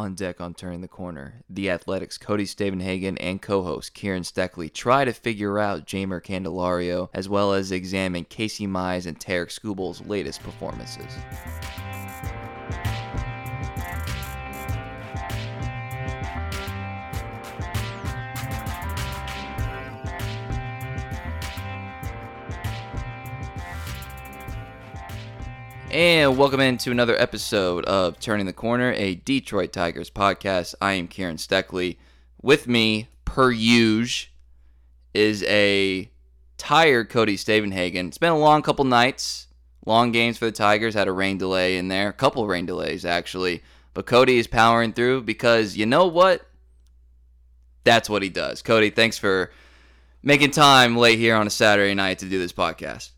On deck on Turning the Corner, the Athletic's Cody Stavenhagen and co-host Kieran Steckley try to figure out Jeimer Candelario, as well as examine Casey Mize and Tarik Skubal's latest performances. And welcome into another episode of Turning the Corner, a Detroit Tigers podcast. I am Kieran Steckley. With me, per usual, is a tired Cody Stavenhagen. It's been a long couple nights, long games for the Tigers. Had a rain delay in there, a couple rain delays actually. But Cody is powering through because you know what? That's what he does. Cody, thanks for making time late here on a Saturday night to do this podcast.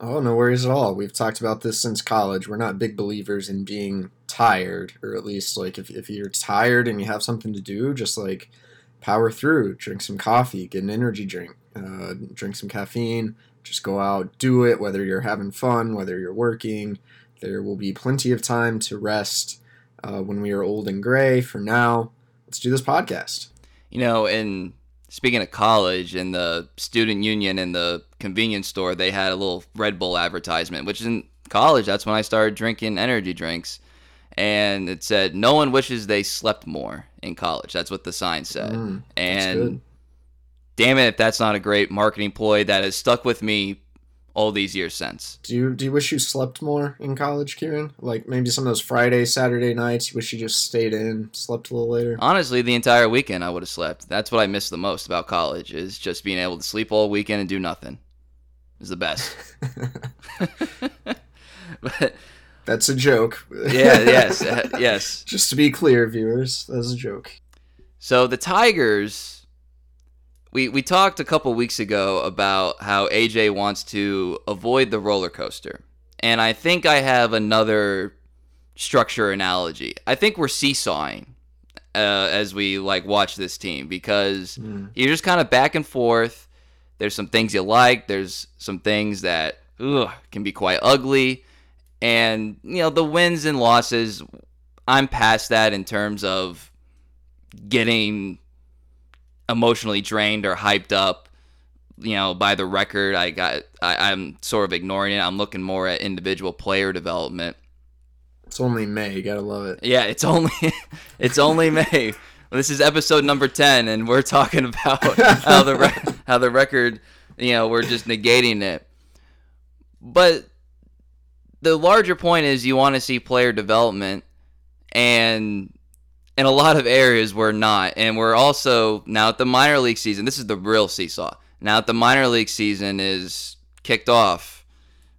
Oh, no worries at all. We've talked about this since college. We're not big believers in being tired, or at least like if, if you're tired and you have something to do, just like power through, drink some coffee, get an energy drink, uh, drink some caffeine, just go out, do it, whether you're having fun, whether you're working. There will be plenty of time to rest uh, when we are old and gray. For now, let's do this podcast. You know, and speaking of college and the student union and the convenience store, they had a little Red Bull advertisement, which in college, that's when I started drinking energy drinks. And it said, No one wishes they slept more in college. That's what the sign said. Mm, and damn it, if that's not a great marketing ploy that has stuck with me all these years since. Do you do you wish you slept more in college, Kieran? Like maybe some of those Friday, Saturday nights, you wish you just stayed in, slept a little later? Honestly, the entire weekend I would have slept. That's what I miss the most about college is just being able to sleep all weekend and do nothing. Is the best. but that's a joke. yeah, yes, uh, yes. Just to be clear, viewers, that's a joke. So the Tigers, we we talked a couple weeks ago about how AJ wants to avoid the roller coaster, and I think I have another structure analogy. I think we're seesawing uh, as we like watch this team because mm. you're just kind of back and forth. There's some things you like. There's some things that ugh, can be quite ugly, and you know the wins and losses. I'm past that in terms of getting emotionally drained or hyped up, you know, by the record. I got I, I'm sort of ignoring it. I'm looking more at individual player development. It's only May. You gotta love it. Yeah, it's only it's only May. This is episode number ten, and we're talking about how the re- how the record, you know, we're just negating it. But the larger point is you want to see player development, and in a lot of areas we're not. And we're also now at the minor league season. This is the real seesaw. Now that the minor league season is kicked off,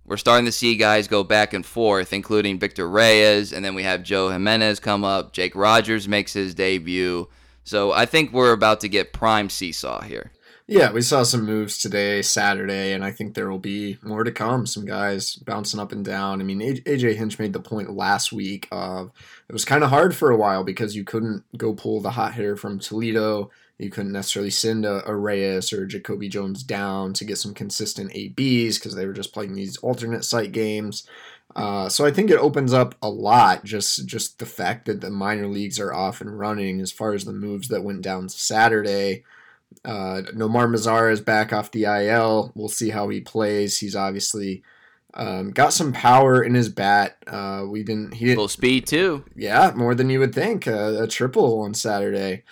we're starting to see guys go back and forth, including Victor Reyes, and then we have Joe Jimenez come up. Jake Rogers makes his debut. So I think we're about to get prime seesaw here. Yeah, we saw some moves today, Saturday, and I think there will be more to come. Some guys bouncing up and down. I mean, AJ Hinch made the point last week of it was kind of hard for a while because you couldn't go pull the hot hitter from Toledo. You couldn't necessarily send a, a Reyes or Jacoby Jones down to get some consistent ABs because they were just playing these alternate site games. Uh, so I think it opens up a lot. Just just the fact that the minor leagues are off and running as far as the moves that went down Saturday. Uh, Nomar Mazara is back off the IL. We'll see how he plays. He's obviously um, got some power in his bat. Uh, we didn't. He full speed too. Yeah, more than you would think. Uh, a triple on Saturday.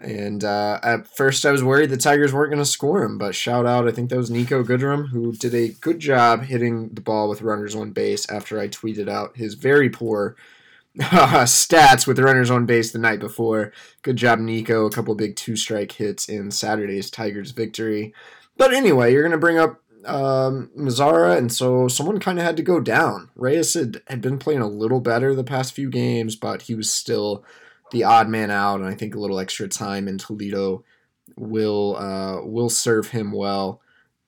And uh, at first, I was worried the Tigers weren't going to score him, but shout out, I think that was Niko Goodrum, who did a good job hitting the ball with runners on base after I tweeted out his very poor stats with the runners on base the night before. Good job, Niko. A couple big two strike hits in Saturday's Tigers victory. But anyway, you're going to bring up um, Mazara, and so someone kind of had to go down. Reyes had, had been playing a little better the past few games, but he was still the odd man out, and I think a little extra time in Toledo will uh, will serve him well.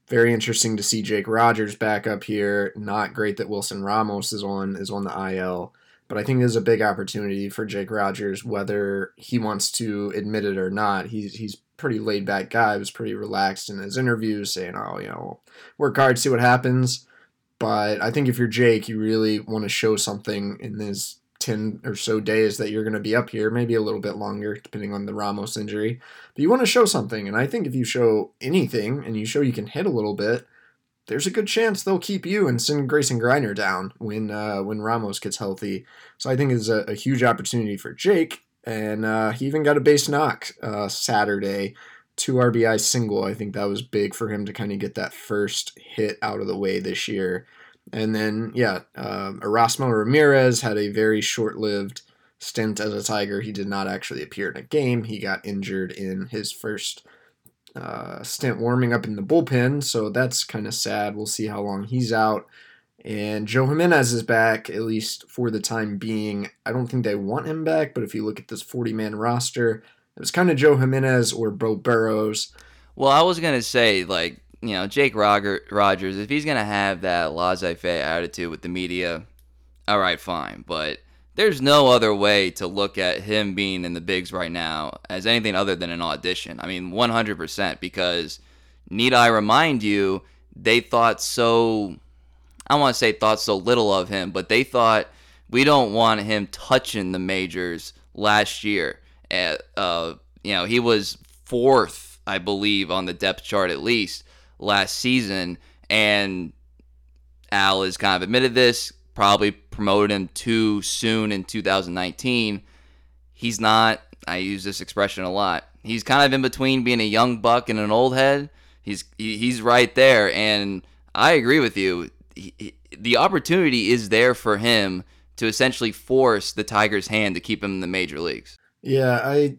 Very interesting to see Jake Rogers back up here. Not great that Wilson Ramos is on is on the IL. But I think there's a big opportunity for Jake Rogers, whether he wants to admit it or not. He's he's pretty laid back guy. Was pretty relaxed in his interviews, saying, "Oh, you know, work hard, see what happens." But I think if you're Jake, you really want to show something in this 10 or so days that you're going to be up here, maybe a little bit longer, depending on the Ramos injury. But you want to show something. And I think if you show anything and you show you can hit a little bit, there's a good chance they'll keep you and send Grayson Greiner down when uh, when Ramos gets healthy. So I think it's a, a huge opportunity for Jake. And uh, he even got a base knock uh, Saturday, two RBI single. I think that was big for him to kind of get that first hit out of the way this year. And then, yeah, um, Erasmo Ramirez had a very short lived stint as a Tiger. He did not actually appear in a game. He got injured in his first uh, stint warming up in the bullpen, so that's kind of sad. We'll see how long he's out. And Joe Jimenez is back, at least for the time being. I don't think they want him back, but if you look at this 40 man roster, it was kind of Joe Jimenez or Beau Burrows. Well, I was going to say, like, you know, Jake Roger, Rogers, if he's going to have that laissez faire attitude with the media, all right, fine. But there's no other way to look at him being in the bigs right now as anything other than an audition. I mean, 100%, because need I remind you, they thought so, I want to say thought so little of him, but they thought we don't want him touching the majors last year. At, Uh, you know, he was fourth, I believe, on the depth chart at least last season, and Al has kind of admitted this. Probably promoted him too soon in 2019. He's not. I use this expression a lot. He's kind of in between being a young buck and an old head. He's he's right there, and I agree with you. He, he, the opportunity is there for him to essentially force the Tigers' hand to keep him in the major leagues. Yeah, I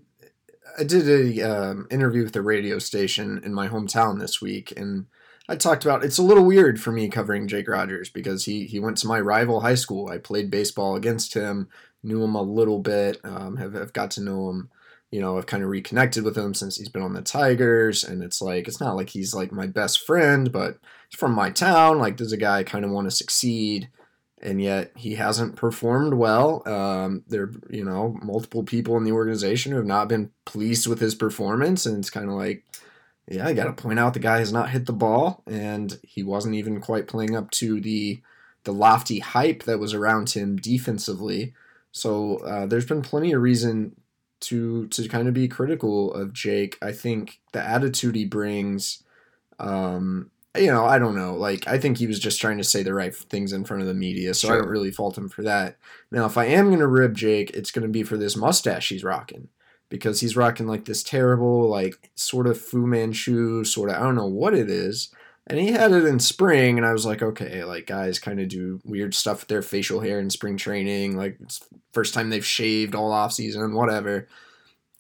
I did a um, interview with a radio station in my hometown this week, and I talked about it's a little weird for me covering Jake Rogers because he he went to my rival high school. I played baseball against him, knew him a little bit, um, have have got to know him. You know, I've kind of reconnected with him since he's been on the Tigers, and it's like it's not like he's like my best friend, but he's from my town. Like, does a guy kind of want to succeed? and yet he hasn't performed well. Um, there, you know, multiple people in the organization who have not been pleased with his performance, and it's kind of like, yeah, I got to point out the guy has not hit the ball, and he wasn't even quite playing up to the the lofty hype that was around him defensively. So uh, there's been plenty of reason to to kind of be critical of Jake. I think the attitude he brings. Um, you know, I don't know. Like, I think he was just trying to say the right things in front of the media, so sure. I don't really fault him for that. Now, if I am going to rib Jake, it's going to be for this mustache he's rocking. Because he's rocking, like, this terrible, like, sort of Fu Manchu, sort of, I don't know what it is. And he had it in spring, and I was like, okay, like, guys kind of do weird stuff with their facial hair in spring training. Like, it's first time they've shaved all off season, whatever.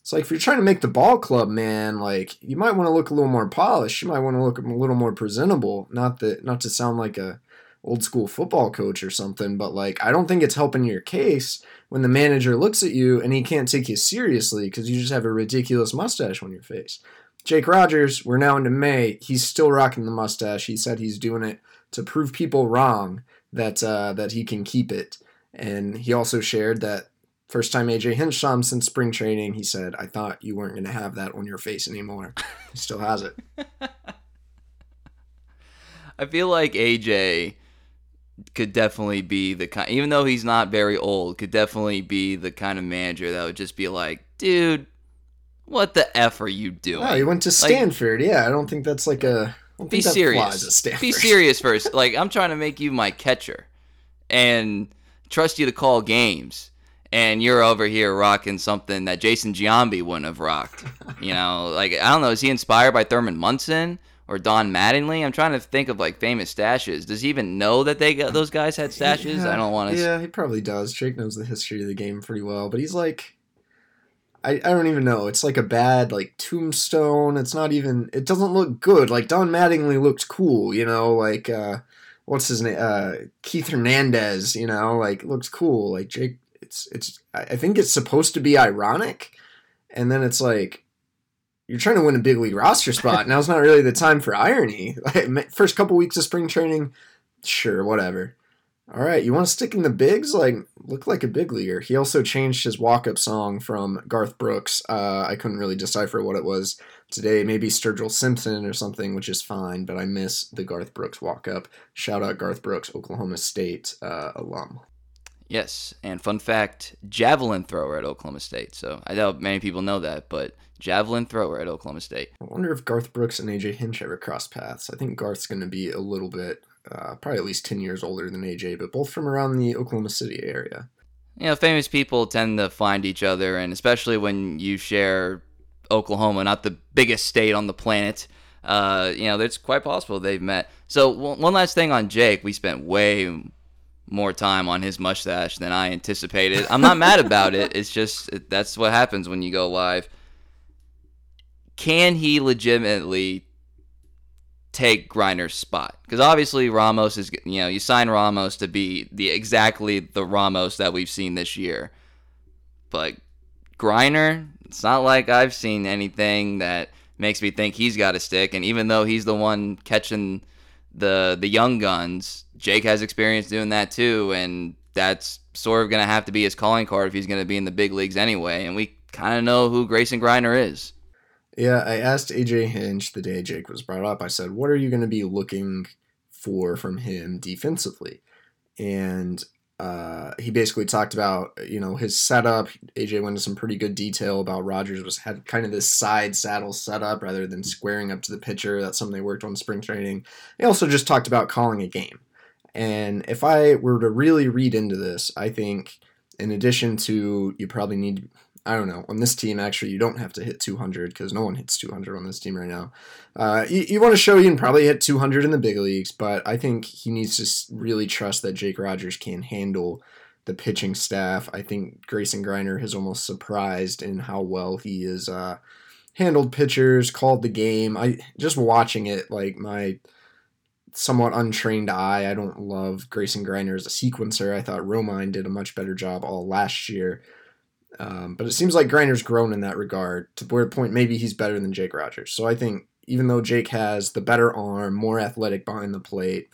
It's like if you're trying to make the ball club, man, like you might want to look a little more polished. You might want to look a little more presentable. Not that not to sound like a old school football coach or something, but like I don't think it's helping your case when the manager looks at you and he can't take you seriously because you just have a ridiculous mustache on your face. Jake Rogers, we're now into May. He's still rocking the mustache. He said he's doing it to prove people wrong that uh, that he can keep it. And he also shared that First time AJ him since spring training, he said, I thought you weren't going to have that on your face anymore. he still has it. I feel like AJ could definitely be the kind, even though he's not very old, could definitely be the kind of manager that would just be like, dude, what the F are you doing? Oh, he went to Stanford. Like, yeah, I don't think that's like a. Be serious. Be serious first. Like, I'm trying to make you my catcher and trust you to call games and you're over here rocking something that Jason Giambi wouldn't have rocked. You know, like I don't know, is he inspired by Thurman Munson or Don Mattingly? I'm trying to think of like famous stashes. Does he even know that they got those guys had stashes? Yeah, I don't want to. Yeah, he probably does. Jake knows the history of the game pretty well, but he's like. I, I don't even know. It's like a bad like tombstone. It's not even. It doesn't look good. Like Don Mattingly looked cool, you know. Like uh, what's his name? Uh, Keith Hernandez, you know. Like looks cool. Like Jake it's it's I think it's supposed to be ironic, and then it's like you're trying to win a big league roster spot. Now's not really the time for irony. Like, first couple weeks of spring training, sure, whatever. All right, you want to stick in the bigs? Like, look like a big leaguer. He also changed his walk-up song from Garth Brooks. Uh, I couldn't really decipher what it was today. Maybe Sturgill Simpson or something, which is fine. But I miss the Garth Brooks walk-up. Shout out Garth Brooks, Oklahoma State uh, alum. Yes, and fun fact, javelin thrower at Oklahoma State. So I doubt many people know that, but javelin thrower at Oklahoma State. I wonder if Garth Brooks and AJ Hinch ever cross paths. I think Garth's going to be a little bit, uh, probably at least 10 years older than AJ, but both from around the Oklahoma City area. You know, famous people tend to find each other, and especially when you share Oklahoma, not the biggest state on the planet. Uh, you know, it's quite possible they've met. So one last thing on Jake, we spent way more time on his mustache than I anticipated. I'm not mad about it. It's just that's what happens when you go live. Can he legitimately take Greiner's spot? Because obviously Ramos is you know you sign Ramos to be the exactly the Ramos that we've seen this year, but Greiner, it's not like I've seen anything that makes me think he's got a stick. And even though he's the one catching the the young guns, Jake has experience doing that too, and that's sort of going to have to be his calling card if he's going to be in the big leagues anyway. And we kind of know who Grayson Greiner is. Yeah, I asked AJ Hinch the day Jake was brought up. I said, "What are you going to be looking for from him defensively?" And uh, he basically talked about you know his setup. AJ went into some pretty good detail about Rogers was had kind of this side saddle setup rather than squaring up to the pitcher. That's something they worked on spring training. He also just talked about calling a game. And if I were to really read into this, I think in addition to you probably need I don't know. On this team, actually, you don't have to hit 200 because no one hits 200 on this team right now. Uh, you, you want to show you can probably hit 200 in the big leagues, but I think he needs to really trust that Jake Rogers can handle the pitching staff. I think Grayson Greiner has almost surprised in how well he has uh, handled pitchers, called the game. I just watching it, like my somewhat untrained eye. I don't love Grayson Greiner as a sequencer. I thought Romine did a much better job all last year. Um, but it seems like Greiner's grown in that regard to where point maybe he's better than Jake Rogers. So I think even though Jake has the better arm, more athletic behind the plate,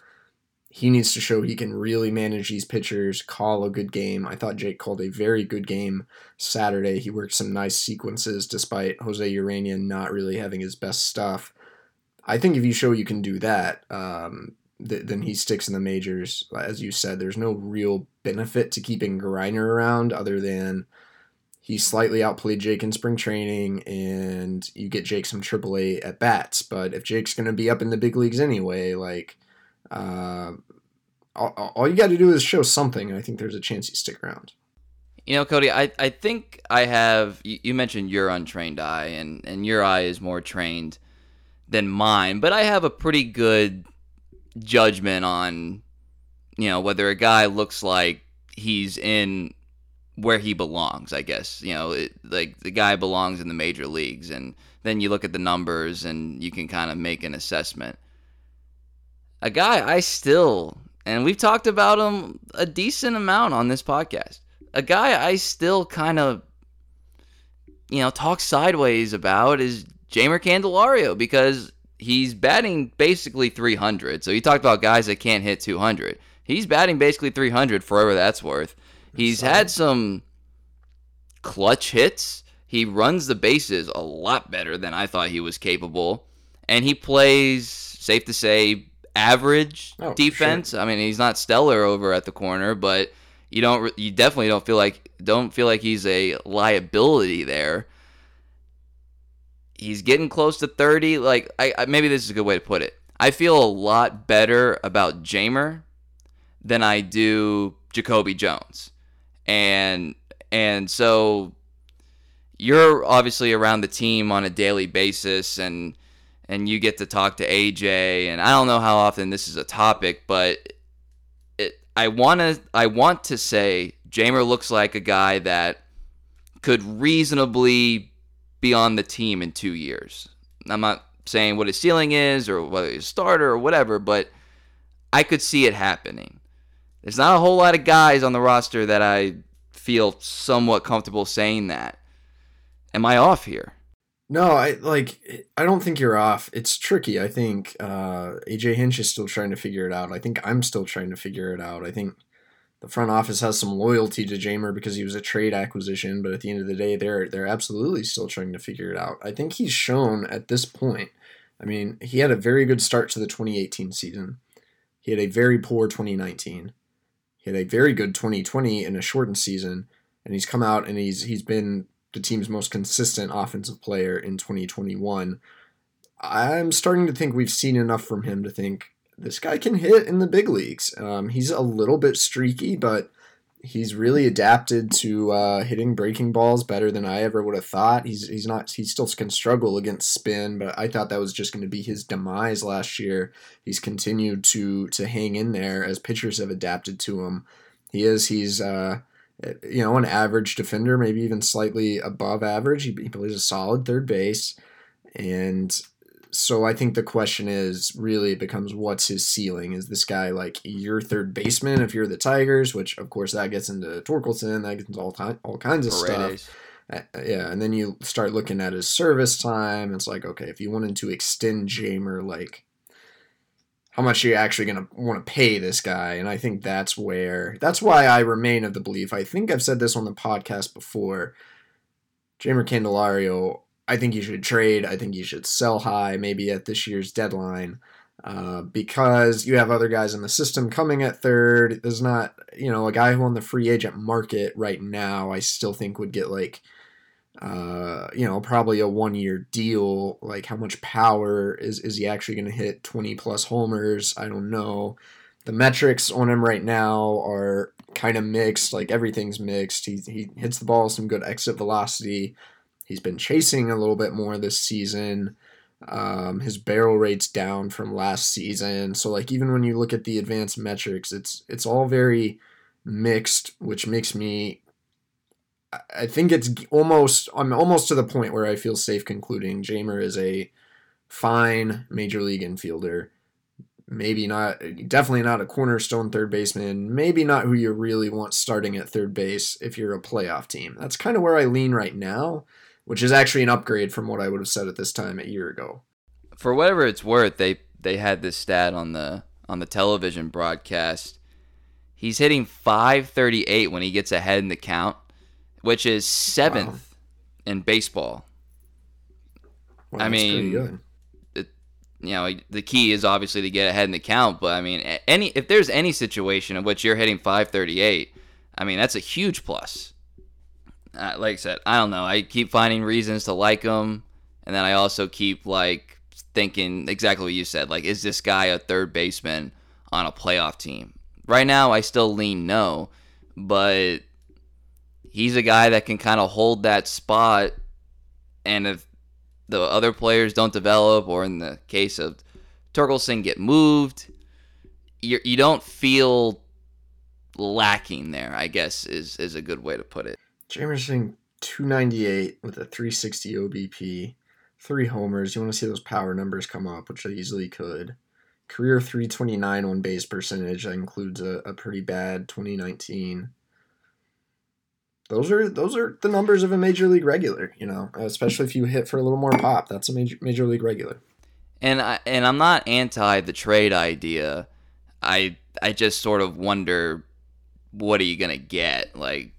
he needs to show he can really manage these pitchers, call a good game. I thought Jake called a very good game Saturday. He worked some nice sequences despite Jose Urena not really having his best stuff. I think if you show you can do that, um, th- then he sticks in the majors. As you said, there's no real benefit to keeping Greiner around other than he slightly outplayed Jake in spring training, and you get Jake some AAA at bats. But if Jake's going to be up in the big leagues anyway, like, uh, all, all you got to do is show something, and I think there's a chance you stick around. You know, Cody, I, I think I have. You, you mentioned your untrained eye, and, and your eye is more trained than mine, but I have a pretty good judgment on, you know, whether a guy looks like he's in where he belongs, I guess. You know, it, like the guy belongs in the major leagues, and then you look at the numbers and you can kind of make an assessment. A guy I still, and we've talked about him a decent amount on this podcast. A guy I still kind of, you know, talk sideways about is Jeimer Candelario because he's batting basically 300. So you talked about guys that can't hit 200. He's batting basically 300 forever that's worth. He's had some clutch hits. He runs the bases a lot better than I thought he was capable. And he plays, safe to say, average oh, defense. Sure. I mean, he's not stellar over at the corner, but you don't you definitely don't feel like don't feel like he's a liability there. He's getting close to 30. Like I, I maybe this is a good way to put it. I feel a lot better about Jeimer than I do Jacoby Jones and and so you're obviously around the team on a daily basis and and you get to talk to AJ and I don't know how often this is a topic but it I want to I want to say Jeimer looks like a guy that could reasonably be on the team in 2 years. I'm not saying what his ceiling is or whether he's a starter or whatever but I could see it happening. There's not a whole lot of guys on the roster that I feel somewhat comfortable saying that. Am I off here? No, I like I don't think you're off. It's tricky. I think uh, AJ Hinch is still trying to figure it out. I think I'm still trying to figure it out. I think the front office has some loyalty to Jeimer because he was a trade acquisition, but at the end of the day, they're they're absolutely still trying to figure it out. I think he's shown at this point. I mean, he had a very good start to the 2018 season. He had a very poor 2019 He had a very good 2020 in a shortened season, and he's come out and he's he's been the team's most consistent offensive player in 2021. I'm starting to think we've seen enough from him to think this guy can hit in the big leagues. Um, he's a little bit streaky, but he's really adapted to uh, hitting breaking balls better than I ever would have thought. He's he's not he still can struggle against spin, but I thought that was just going to be his demise last year. He's continued to to hang in there as pitchers have adapted to him. He is he's uh, you know an average defender, maybe even slightly above average. He, he plays a solid third base, and so I think the question is really it becomes what's his ceiling? Is this guy like your third baseman if you're the Tigers? Which of course that gets into Torkelson, that gets into all time all kinds of Paredes. stuff. Uh, yeah, and then you start looking at his service time. It's like okay, if you wanted to extend Jeimer, like how much are you actually going to want to pay this guy? And I think that's where that's why I remain of the belief. I think I've said this on the podcast before. Jeimer Candelario I think you should trade. I think you should sell high, maybe at this year's deadline, uh, because you have other guys in the system coming at third. There's not, you know, a guy who on the free agent market right now, I still think would get like, uh, you know, probably a one year deal. Like, how much power is, is he actually going to hit 20 plus homers? I don't know. The metrics on him right now are kind of mixed. Like, everything's mixed. He, he hits the ball some good exit velocity He's been chasing a little bit more this season. Um, his barrel rate's down from last season. So like even when you look at the advanced metrics, it's it's all very mixed, which makes me I think it's almost I'm almost to the point where I feel safe concluding Jeimer is a fine major league infielder. Maybe not definitely not a cornerstone third baseman, maybe not who you really want starting at third base if you're a playoff team. That's kind of where I lean right now which is actually an upgrade from what I would have said at this time a year ago. For whatever it's worth, they they had this stat on the on the television broadcast. He's hitting 538 when he gets ahead in the count, which is seventh wow. in baseball. Well, I mean, it, you know, the key is obviously to get ahead in the count, but I mean, any if there's any situation in which you're hitting 538, I mean, that's a huge plus uh, like I said, I don't know. I keep finding reasons to like him, and then I also keep like thinking exactly what you said. Like, is this guy a third baseman on a playoff team? Right now, I still lean no, but he's a guy that can kind of hold that spot. And if the other players don't develop, or in the case of Torkelson, get moved, you you don't feel lacking there. I guess is is a good way to put it. Jamerson 298 with a 360 OBP, three homers. You want to see those power numbers come up, which they easily could. Career 329 on base percentage. That includes a, a pretty bad 2019. Those are those are the numbers of a major league regular, you know, especially if you hit for a little more pop. That's a major major league regular. And I and I'm not anti the trade idea. I I just sort of wonder what are you gonna get? Like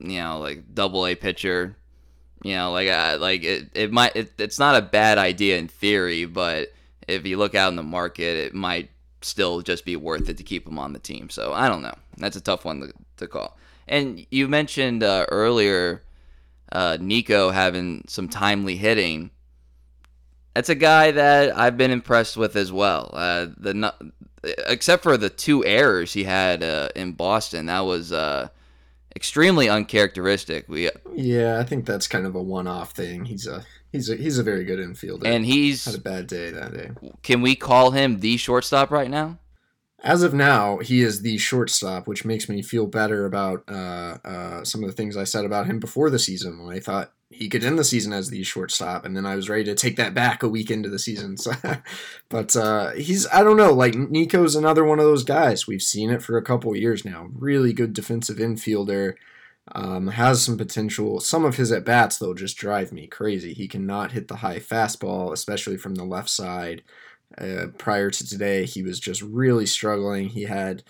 you know, like double A pitcher. You know, like uh, like it, it might it, it's not a bad idea in theory, but if you look out in the market, it might still just be worth it to keep him on the team. So I don't know. That's a tough one to, to call. And you mentioned uh, earlier uh, Niko having some timely hitting. That's a guy that I've been impressed with as well. Uh, the except for the two errors he had uh, in Boston, that was uh, extremely uncharacteristic. We yeah, I think that's kind of a one-off thing. He's a he's a he's a very good infielder, and he's had a bad day that day. Can we call him the shortstop right now? As of now, he is the shortstop, which makes me feel better about uh, uh, some of the things I said about him before the season when I thought he could end the season as the shortstop, and then I was ready to take that back a week into the season. So, but uh, he's I don't know, like Niko's another one of those guys. We've seen it for a couple years now. Really good defensive infielder. Um, has some potential. Some of his at bats though just drive me crazy. He cannot hit the high fastball, especially from the left side. Uh, prior to today, he was just really struggling. He had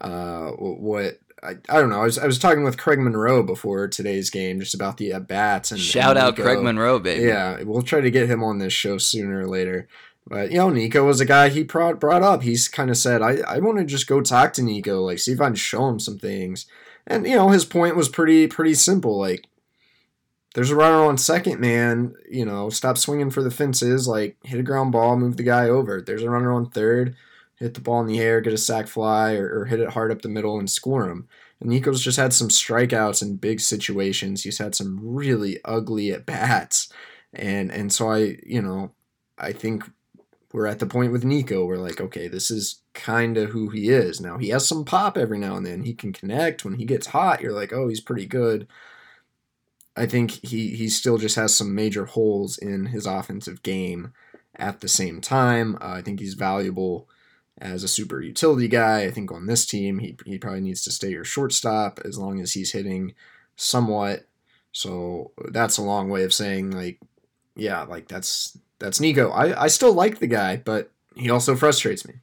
uh, what I, I don't know. I was, I was talking with Craig Monroe before today's game just about the at bats and shout and out Craig Monroe, baby. Yeah, we'll try to get him on this show sooner or later. But you know, Niko was a guy he brought brought up. He's kind of said, "I I want to just go talk to Niko, like see if I can show him some things." And you know, his point was pretty pretty simple. Like, there's a runner on second, man. You know, stop swinging for the fences. Like, hit a ground ball, move the guy over. There's a runner on third, hit the ball in the air, get a sac fly, or, or hit it hard up the middle and score him. And Niko's just had some strikeouts in big situations. He's had some really ugly at bats, and and so I, you know, I think we're at the point with Niko. We're like, okay, this is kind of who he is. Now he has some pop every now and then. He can connect when he gets hot. You're like, oh, he's pretty good. I think he he still just has some major holes in his offensive game. At the same time, uh, I think he's valuable as a super utility guy. I think on this team, he he probably needs to stay your shortstop as long as he's hitting somewhat. So that's a long way of saying like, yeah, like that's that's Niko. I, I still like the guy, but he also frustrates me.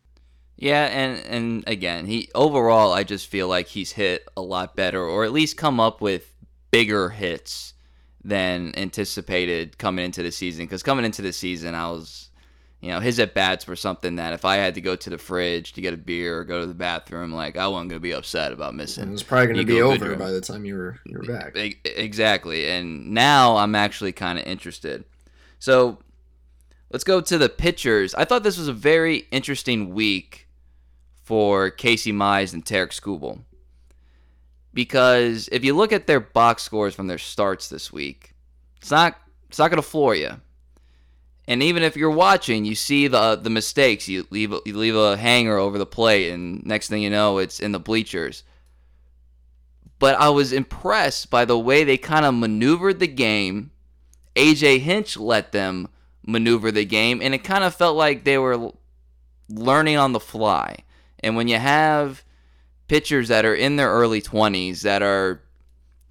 Yeah, and and again, he overall I just feel like he's hit a lot better or at least come up with bigger hits than anticipated coming into the season cuz coming into the season I was you know, his at bats were something that if I had to go to the fridge to get a beer or go to the bathroom, like I wasn't gonna be upset about missing. And it was probably gonna be over by the time you were you were back. Exactly, and now I'm actually kind of interested. So let's go to the pitchers. I thought this was a very interesting week for Casey Mize and Tarik Skubal. Because if you look at their box scores from their starts this week, it's not it's not gonna floor you. And even if you're watching, you see the the mistakes. You leave you leave a hanger over the plate, and next thing you know, it's in the bleachers. But I was impressed by the way they kind of maneuvered the game. AJ Hinch let them maneuver the game, and it kind of felt like they were learning on the fly. And when you have pitchers that are in their early 20s that are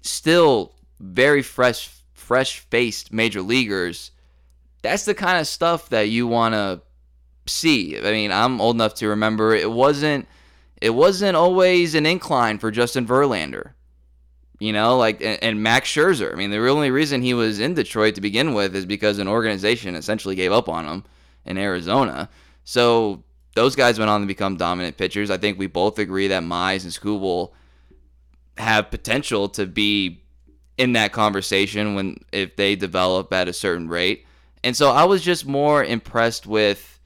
still very fresh fresh faced major leaguers, that's the kind of stuff that you want to see. I mean, I'm old enough to remember it wasn't it wasn't always an incline for Justin Verlander. You know, like and, and, Max Scherzer. I mean, the only reason he was in Detroit to begin with is because an organization essentially gave up on him in Arizona. So those guys went on to become dominant pitchers. I think we both agree that Mize and Skubal have potential to be in that conversation when if they develop at a certain rate. And so I was just more impressed with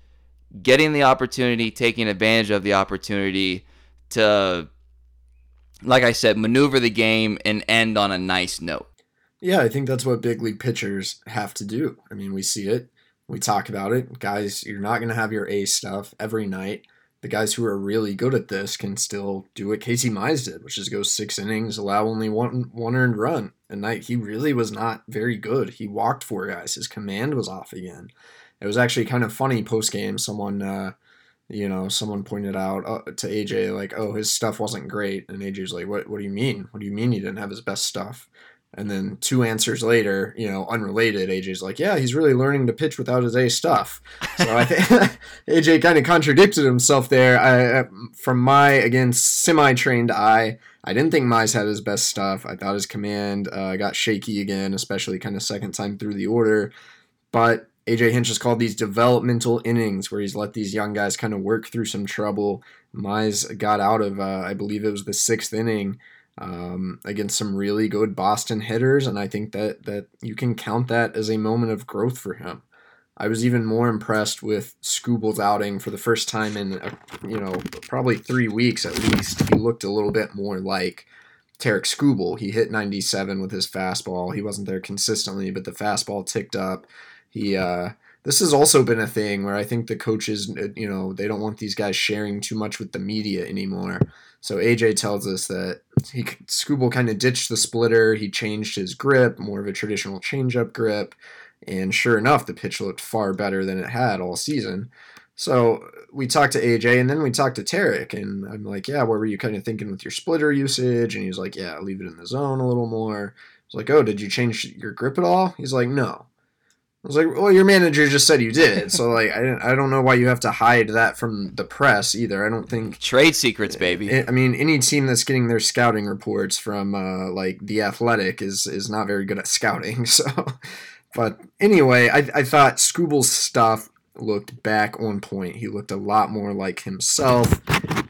getting the opportunity, taking advantage of the opportunity to like I said, maneuver the game and end on a nice note. Yeah, I think that's what big league pitchers have to do. I mean, we see it, we talk about it. Guys, you're not going to have your A stuff every night. The guys who are really good at this can still do what Casey Mize did, which is go six innings, allow only one one earned run. And night he really was not very good. He walked four guys. His command was off again. It was actually kind of funny post game. Someone uh, you know, someone pointed out uh, to AJ like, "Oh, his stuff wasn't great," and AJ's like, "What? What do you mean? What do you mean he didn't have his best stuff?" And then two answers later, you know, unrelated, AJ's like, "Yeah, he's really learning to pitch without his A stuff." So I think AJ kind of contradicted himself there. I, uh, from my again semi-trained eye, I didn't think Mize had his best stuff. I thought his command uh, got shaky again, especially kind of second time through the order. But AJ Hinch has called these developmental innings where he's let these young guys kind of work through some trouble. Mize got out of, uh, I believe it was the sixth inning um, against some really good Boston hitters, and I think that that you can count that as a moment of growth for him. I was even more impressed with Skubal's outing for the first time in, a, you know, probably three weeks at least. He looked a little bit more like Tarik Skubal. He hit 97 with his fastball. He wasn't there consistently, but the fastball ticked up. He uh, this has also been a thing where I think the coaches, uh, you know, they don't want these guys sharing too much with the media anymore. So AJ tells us that he Skubal kind of ditched the splitter. He changed his grip, more of a traditional changeup grip, and sure enough, the pitch looked far better than it had all season. So we talked to AJ, and then we talked to Tarik, and I'm like, "Yeah, what were you kind of thinking with your splitter usage?" And he's like, "Yeah, leave it in the zone a little more." I was like, "Oh, did you change your grip at all?" He's like, "No." I was like, well, your manager just said you did, so like, I I don't know why you have to hide that from the press either. I don't think trade secrets, baby. I mean, any team that's getting their scouting reports from uh, like the Athletic is is not very good at scouting. So, but anyway, I I thought Skubal's stuff looked back on point. He looked a lot more like himself.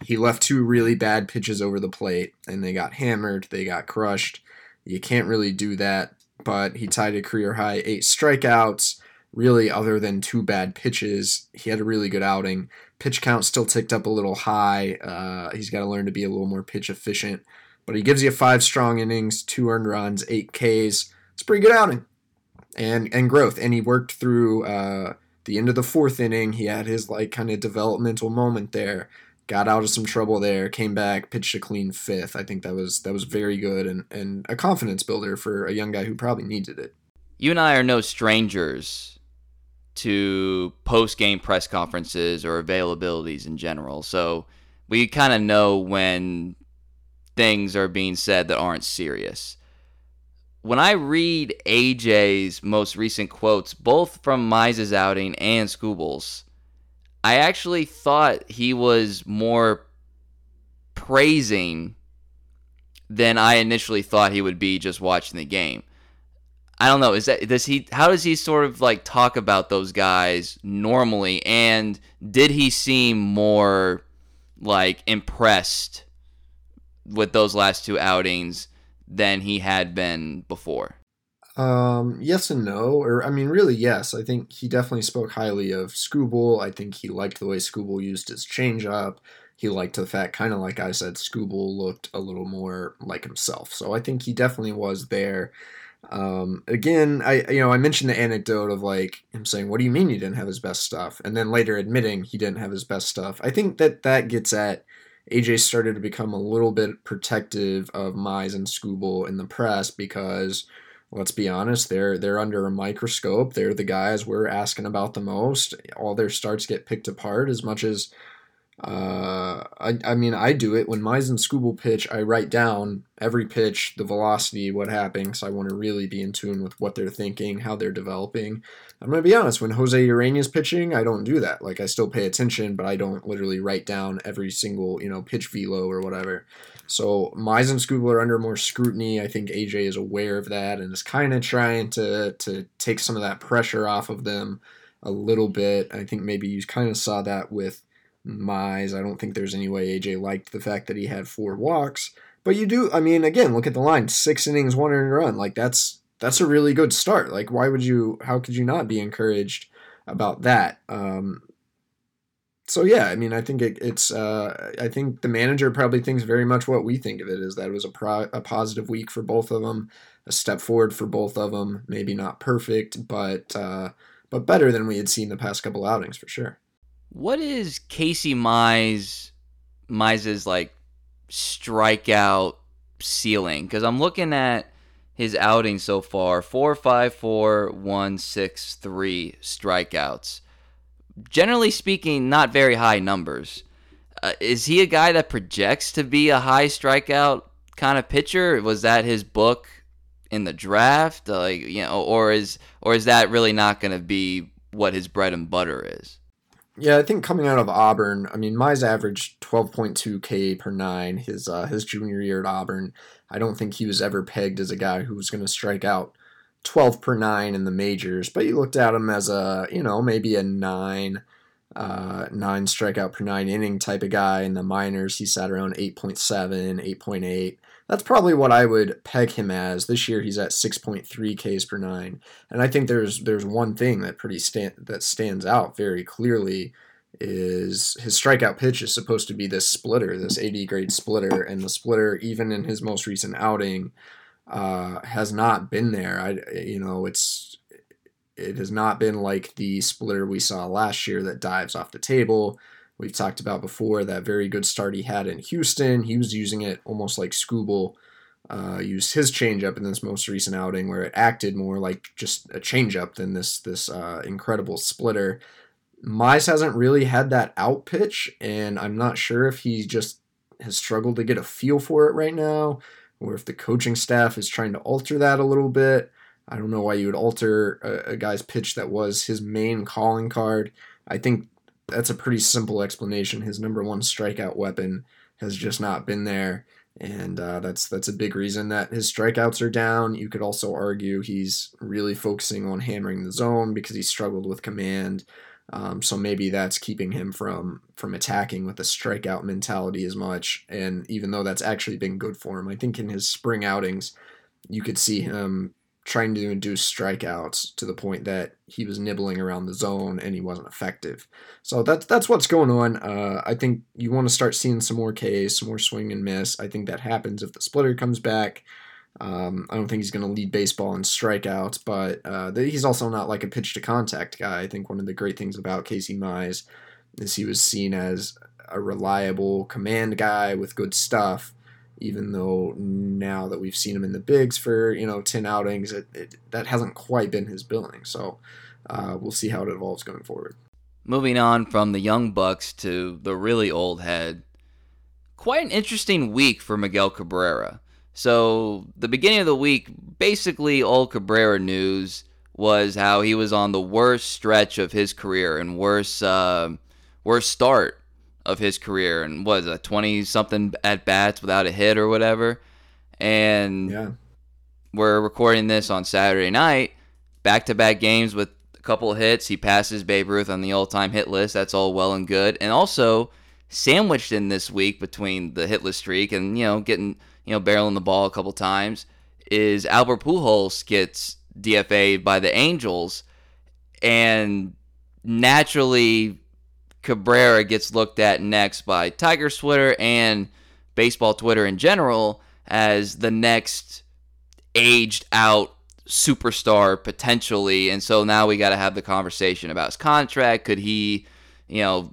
He left two really bad pitches over the plate, and they got hammered. They got crushed. You can't really do that, but he tied a career high eight strikeouts. Really, other than two bad pitches, he had a really good outing. Pitch count still ticked up a little high. Uh, he's got to learn to be a little more pitch efficient, but he gives you five strong innings, two earned runs, eight Ks. It's a pretty good outing, and and growth. And he worked through uh, the end of the fourth inning. He had his like kind of developmental moment there got out of some trouble there, came back, pitched a clean fifth. I think that was that was very good and, and a confidence builder for a young guy who probably needed it. You and I are no strangers to post game press conferences or availabilities in general. So we kind of know when things are being said that aren't serious. When I read AJ's most recent quotes, both from Mize's outing and Skubal's, I actually thought he was more praising than I initially thought he would be just watching the game. I don't know. Is that does he? How does he sort of like talk about those guys normally? And did he seem more like impressed with those last two outings than he had been before? Um, yes and no, or I mean, really, yes. I think he definitely spoke highly of Skubal. I think he liked the way Skubal used his changeup. He liked the fact, kind of like I said, Skubal looked a little more like himself. So I think he definitely was there. Um, again, I you know I mentioned the anecdote of like him saying, "What do you mean you didn't have his best stuff?" and then later admitting he didn't have his best stuff. I think that that gets at AJ started to become a little bit protective of Mize and Skubal in the press because let's be honest, they're they're under a microscope. They're the guys we're asking about the most. All their starts get picked apart as much as uh, I, I mean, I do it when Mize and Skubal pitch. I write down every pitch, the velocity, what happened, so I want to really be in tune with what they're thinking, how they're developing. I'm gonna be honest. When Jose Urena's pitching, I don't do that. Like I still pay attention, but I don't literally write down every single you know pitch velo or whatever. So Mize and Skubal are under more scrutiny. I think AJ is aware of that and is kind of trying to to take some of that pressure off of them a little bit. I think maybe you kind of saw that with Mize. I don't think there's any way AJ liked the fact that he had four walks. But you do, I mean, again, look at the line: six innings, one earned run. Like that's that's a really good start. Like, why would you? How could you not be encouraged about that? Um, so yeah, I mean, I think it, it's. Uh, I think the manager probably thinks very much what we think of it is that it was a pro, a positive week for both of them, a step forward for both of them. Maybe not perfect, but uh, but better than we had seen the past couple outings for sure. What is Casey Mize Mize's like strikeout ceiling? Because I'm looking at his outing so far: four, five, four, one, six, three strikeouts generally speaking, not very high numbers. Uh, is he a guy that projects to be a high strikeout kind of pitcher? Was that his book in the draft? Like you know, or is or is that really not going to be what his bread and butter is? Yeah, I think coming out of Auburn, I mean, Mize averaged 12.2 K per nine his uh, his junior year at Auburn. I don't think he was ever pegged as a guy who was going to strike out 12 per nine in the majors, but you looked at him as a, you know, maybe a nine, uh, nine strikeout per nine inning type of guy. In the minors, he sat around 8.7, 8.8. That's probably what I would peg him as. This year, he's at 6.3 Ks per nine, and I think there's there's one thing that pretty stand that stands out very clearly is his strikeout pitch is supposed to be this splitter, this 80 grade splitter, and the splitter, even in his most recent outing, uh, has not been there. I you know it's it has not been like the splitter we saw last year that dives off the table. We've talked about before that very good start he had in Houston. He was using it almost like Skubal uh, used his changeup in this most recent outing, where it acted more like just a changeup than this this uh, incredible splitter. Mize hasn't really had that out pitch, and I'm not sure if he just has struggled to get a feel for it right now or if the coaching staff is trying to alter that a little bit. I don't know why you would alter a, a, guy's pitch that was his main calling card. I think that's a pretty simple explanation. His number one strikeout weapon has just not been there, and uh, that's that's a big reason that his strikeouts are down. You could also argue he's really focusing on hammering the zone because he struggled with command Um, so maybe that's keeping him from from attacking with a strikeout mentality as much. And even though that's actually been good for him, I think in his spring outings, you could see him trying to induce strikeouts to the point that he was nibbling around the zone and he wasn't effective. So that's that's what's going on. Uh, I think you want to start seeing some more Ks, some more swing and miss. I think that happens if the splitter comes back. Um, I don't think he's going to lead baseball in strikeouts, but uh, he's also not like a pitch to contact guy. I think one of the great things about Casey Mize is he was seen as a reliable command guy with good stuff. Even though now that we've seen him in the bigs for you know ten outings, it, it that hasn't quite been his billing. So uh, we'll see how it evolves going forward. Moving on from the young bucks to the really old head, quite an interesting week for Miguel Cabrera. So the beginning of the week, basically all Cabrera news was how he was on the worst stretch of his career and worst uh, worst start of his career and was a 20 something at bats without a hit or whatever. And yeah. we're recording this on Saturday night, back to back games with a couple hits. He passes Babe Ruth on the all time hit list. That's all well and good. And also sandwiched in this week between the hitless streak and, you know, getting you know, barreling the ball a couple times, is Albert Pujols gets DFA'd by the Angels, and naturally Cabrera gets looked at next by Tiger Twitter and baseball Twitter in general as the next aged out superstar potentially. And so now we got to have the conversation about his contract. Could he, you know,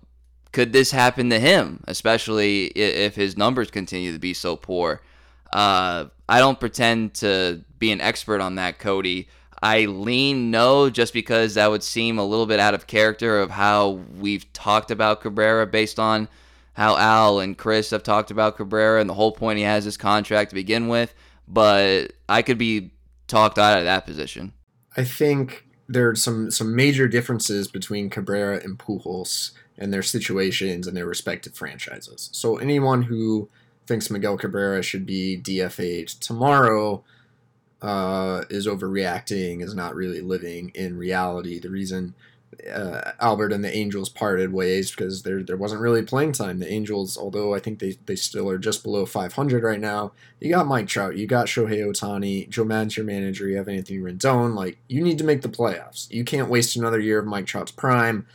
could this happen to him, especially if his numbers continue to be so poor? Uh, I don't pretend to be an expert on that, Cody. I lean no just because that would seem a little bit out of character of how we've talked about Cabrera based on how Al and Chris have talked about Cabrera and the whole point he has his contract to begin with. But I could be talked out of that position. I think there are some some major differences between Cabrera and Pujols and their situations and their respective franchises. So anyone who thinks Miguel Cabrera should be DFA'd tomorrow uh, is overreacting, is not really living in reality. The reason uh, Albert and the Angels parted ways because there there wasn't really playing time. The Angels, although I think they, they still are just below 500 right now, you got Mike Trout, you got Shohei Ohtani, Joe Maddon's your manager, you have Anthony Rendon. Like, you need to make the playoffs. You can't waste another year of Mike Trout's prime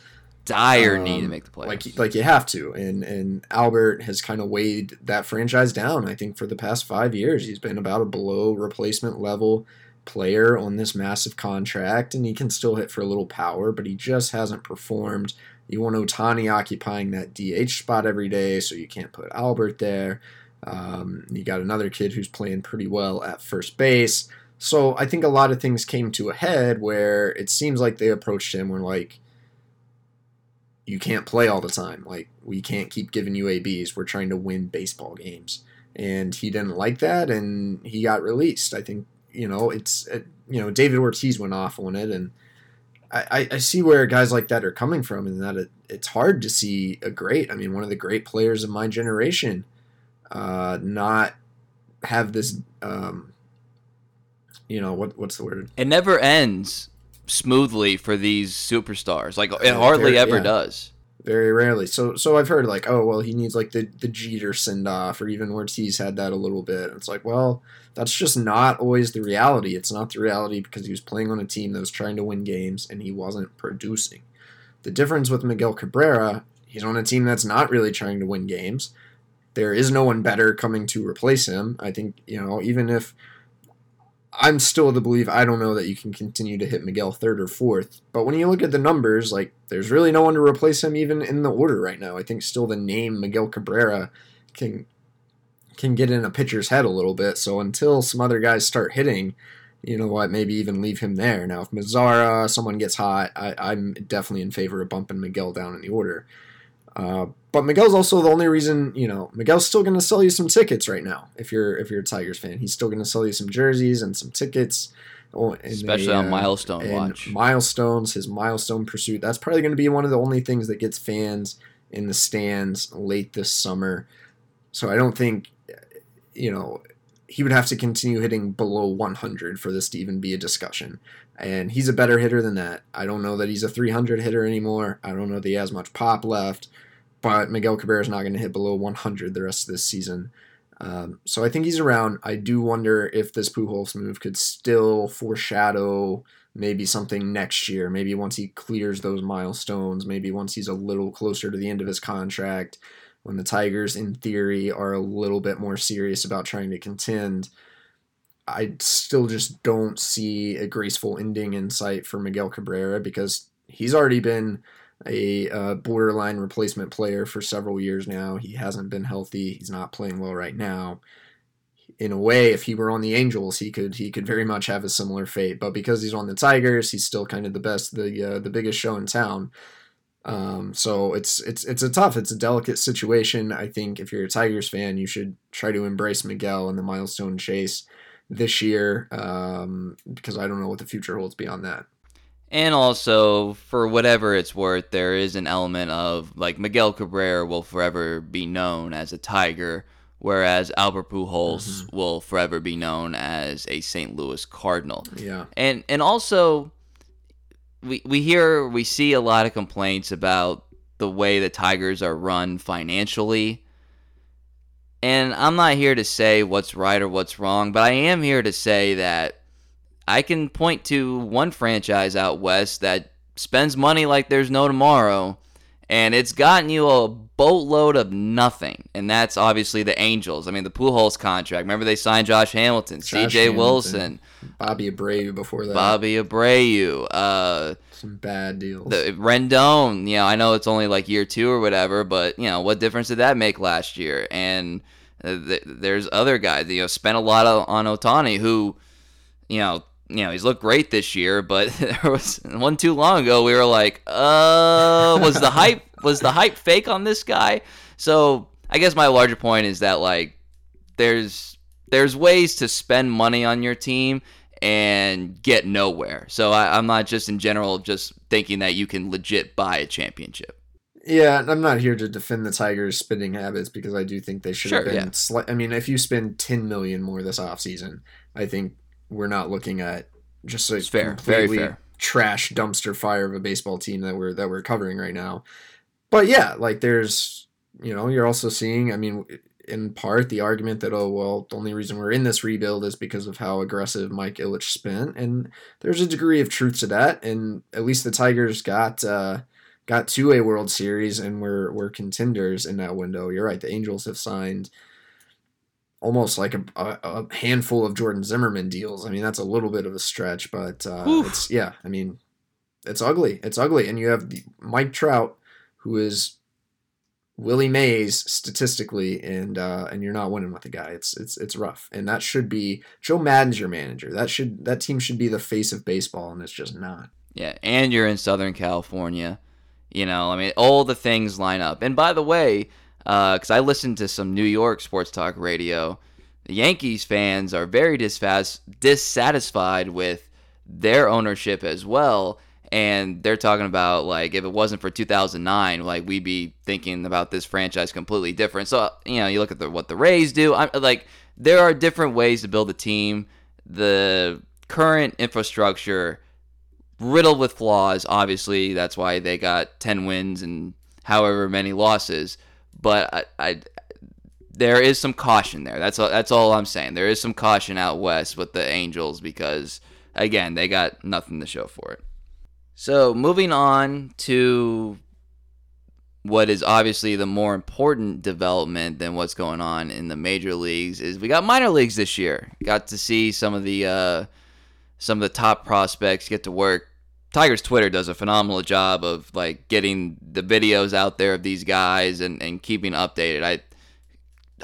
dire um, need to make the playoffs. Like like you have to, and and Albert has kind of weighed that franchise down. I think for the past five years, he's been about a below replacement level player on this massive contract, and he can still hit for a little power, but he just hasn't performed. You want Ohtani occupying that DH spot every day, so you can't put Albert there. Um, you got another kid who's playing pretty well at first base. So I think a lot of things came to a head where it seems like they approached him were like, you can't play all the time. Like we can't keep giving you ABs. We're trying to win baseball games, and he didn't like that, and he got released. I think you know it's it, you know David Ortiz went off on it, and I, I see where guys like that are coming from, and that it, it's hard to see a great. I mean, one of the great players of my generation, uh, not have this. Um, you know what? What's the word? It never ends smoothly for these superstars. Like it hardly ever yeah. does. Very rarely. So so I've heard like, oh well, he needs like the the Jeter send off, or even Ortiz had that a little bit. It's like, well, that's just not always the reality. It's not the reality because he was playing on a team that was trying to win games and he wasn't producing. The difference with Miguel Cabrera, he's on a team that's not really trying to win games. There is no one better coming to replace him. I think, you know, even if I'm still of the belief I don't know that you can continue to hit Miguel third or fourth. But when you look at the numbers, like there's really no one to replace him even in the order right now. I think still the name Miguel Cabrera can can get in a pitcher's head a little bit. So until some other guys start hitting, you know what, maybe even leave him there. Now if Mazara, someone gets hot, I, I'm definitely in favor of bumping Miguel down in the order. Uh, but Miguel's also the only reason, you know, Miguel's still going to sell you some tickets right now. If you're if you're a Tigers fan, he's still going to sell you some jerseys and some tickets. Oh, Especially on uh, milestone watch. Milestones, his milestone pursuit. That's probably going to be one of the only things that gets fans in the stands late this summer. So I don't think, you know, he would have to continue hitting below 100 for this to even be a discussion. And he's a better hitter than that. I don't know that he's a 300 hitter anymore. I don't know that he has much pop left, but Miguel Cabrera is not going to hit below 100 the rest of this season. Um, so I think he's around. I do wonder if this Pujols move could still foreshadow maybe something next year. Maybe once he clears those milestones. Maybe once he's a little closer to the end of his contract when the Tigers, in theory, are a little bit more serious about trying to contend, I still just don't see a graceful ending in sight for Miguel Cabrera because he's already been a uh, borderline replacement player for several years now. He hasn't been healthy. He's not playing well right now. In a way, if he were on the Angels, he could he could very much have a similar fate. But because he's on the Tigers, he's still kind of the best, the uh, the biggest show in town. Um, so it's it's it's a tough, it's a delicate situation. I think if you're a Tigers fan, you should try to embrace Miguel and the milestone chase this year um, because I don't know what the future holds beyond that. And also, for whatever it's worth, there is an element of like Miguel Cabrera will forever be known as a Tiger, whereas Albert Pujols mm-hmm. will forever be known as a St. Louis Cardinal. Yeah. And and also we we hear we see a lot of complaints about the way the Tigers are run financially. And I'm not here to say what's right or what's wrong, but I am here to say that I can point to one franchise out west that spends money like there's no tomorrow and it's gotten you a boatload of nothing, and that's obviously the Angels. I mean, the Pujols contract. Remember they signed Josh Hamilton, C.J. Wilson, Bobby Abreu before that. Bobby Abreu. Uh, Some bad deals. The Rendon. You know, I know it's only like year two or whatever, but you know what difference did that make last year? And uh, th- there's other guys. You know, spent a lot of, on Ohtani who, you know, you know, he's looked great this year, but there was one too long ago we were like, uh, was the hype was the hype fake on this guy? So I guess my larger point is that like there's there's ways to spend money on your team and get nowhere. So I, I'm not just in general just thinking that you can legit buy a championship. Yeah, I'm not here to defend the Tigers' spending habits because I do think they should sure, have been. Yeah. Sli- I mean, if you spend 10 million more this offseason, I think we're not looking at just a it's fair, completely very fair. trash dumpster fire of a baseball team that we're that we're covering right now. But yeah, like there's you know you're also seeing. I mean, in part the argument that oh well the only reason we're in this rebuild is because of how aggressive Mike Ilitch spent, and there's a degree of truth to that. And at least the Tigers got. uh got to a World Series and we're we're contenders in that window. You're right. The Angels have signed almost like a, a, a, handful of Jordan Zimmermann deals. I mean, that's a little bit of a stretch, but uh, it's yeah. I mean, it's ugly. It's ugly, and you have Mike Trout, who is Willie Mays statistically, and uh, and you're not winning with the guy. It's it's it's rough, and that should be Joe Maddon's your manager. That should that team should be the face of baseball, and it's just not. Yeah, and you're in Southern California. You know, I mean, all the things line up. And by the way, because uh, I listened to some New York sports talk radio. The Yankees fans are very dissatisfied with their ownership as well. And they're talking about like if it wasn't for 2009, like we'd be thinking about this franchise completely different. So you know, you look at the, what the Rays do. I'm like there are different ways to build a team. The current infrastructure riddled with flaws. Obviously, that's why they got 10 wins and however many losses but I, I there is some caution there. That's all, that's all I'm saying. There is some caution out west with the Angels because again, they got nothing to show for it. So, moving on to what is obviously the more important development than what's going on in the major leagues is we got minor leagues this year. Got to see some of the uh, some of the top prospects get to work Tigers Twitter does a phenomenal job of like getting the videos out there of these guys and, and keeping updated. I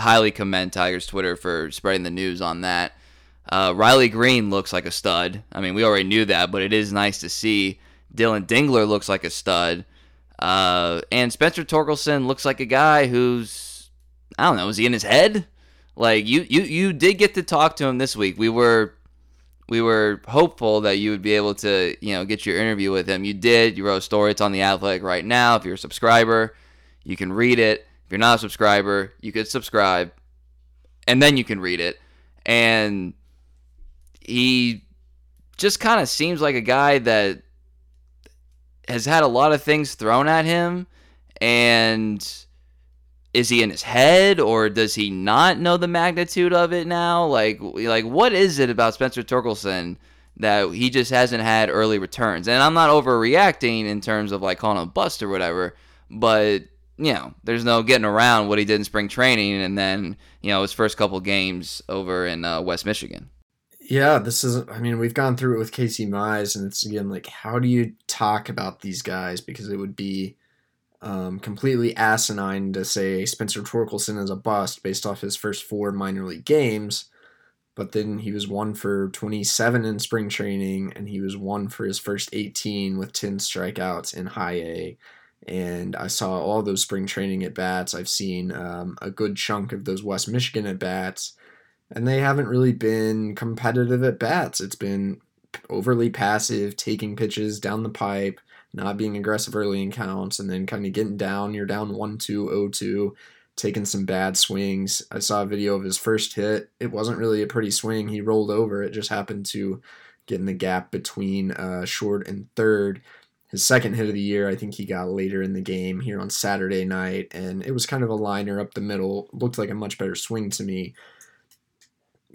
highly commend Tigers Twitter for spreading the news on that. Uh, Riley Greene looks like a stud. I mean, we already knew that, but it is nice to see. Dylan Dingler looks like a stud. Uh, and Spencer Torkelson looks like a guy who's, I don't know, is he in his head? Like, you, you, you did get to talk to him this week. We were we were hopeful that you would be able to, you know, get your interview with him. You did. You wrote a story. It's on the Athletic right now. If you're a subscriber, you can read it. If you're not a subscriber, you could subscribe, and then you can read it. and he just kind of seems like a guy that has had a lot of things thrown at him and is he in his head or does he not know the magnitude of it now like like what is it about Spencer Torkelson that he just hasn't had early returns and I'm not overreacting in terms of like calling him a bust or whatever but you know there's no getting around what he did in spring training and then you know his first couple games over in uh, West Michigan yeah, this is. I mean, we've gone through it with Casey Mize, and it's again like, how do you talk about these guys? Because it would be um, completely asinine to say Spencer Torkelson is a bust based off his first four minor league games, but then he was one for 27 in spring training, and he was one for his first 18 with 10 strikeouts in high A. And I saw all those spring training at bats. I've seen um, a good chunk of those West Michigan at bats and they haven't really been competitive at bats. It's been overly passive, taking pitches down the pipe, not being aggressive early in counts, and then kind of getting down. You're down 1 2, 0 2, taking some bad swings. I saw a video of his first hit. It wasn't really a pretty swing. He rolled over. It just happened to get in the gap between uh, short and third. His second hit of the year, I think he got later in the game here on Saturday night, and it was kind of a liner up the middle. Looked like a much better swing to me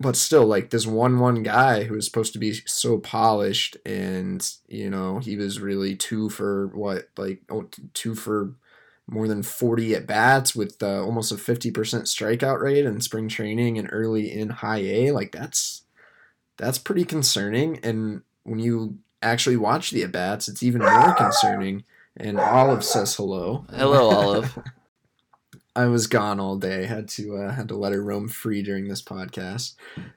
but still like this one one guy who was supposed to be so polished and you know he was really two for what like oh, two for more than 40 at bats with uh, almost a 50% strikeout rate in spring training and early in high A like that's that's pretty concerning. And when you actually watch the at bats it's even more concerning. And Olive says hello. Hello Olive I was gone all day. Had to uh, had to let her roam free during this podcast.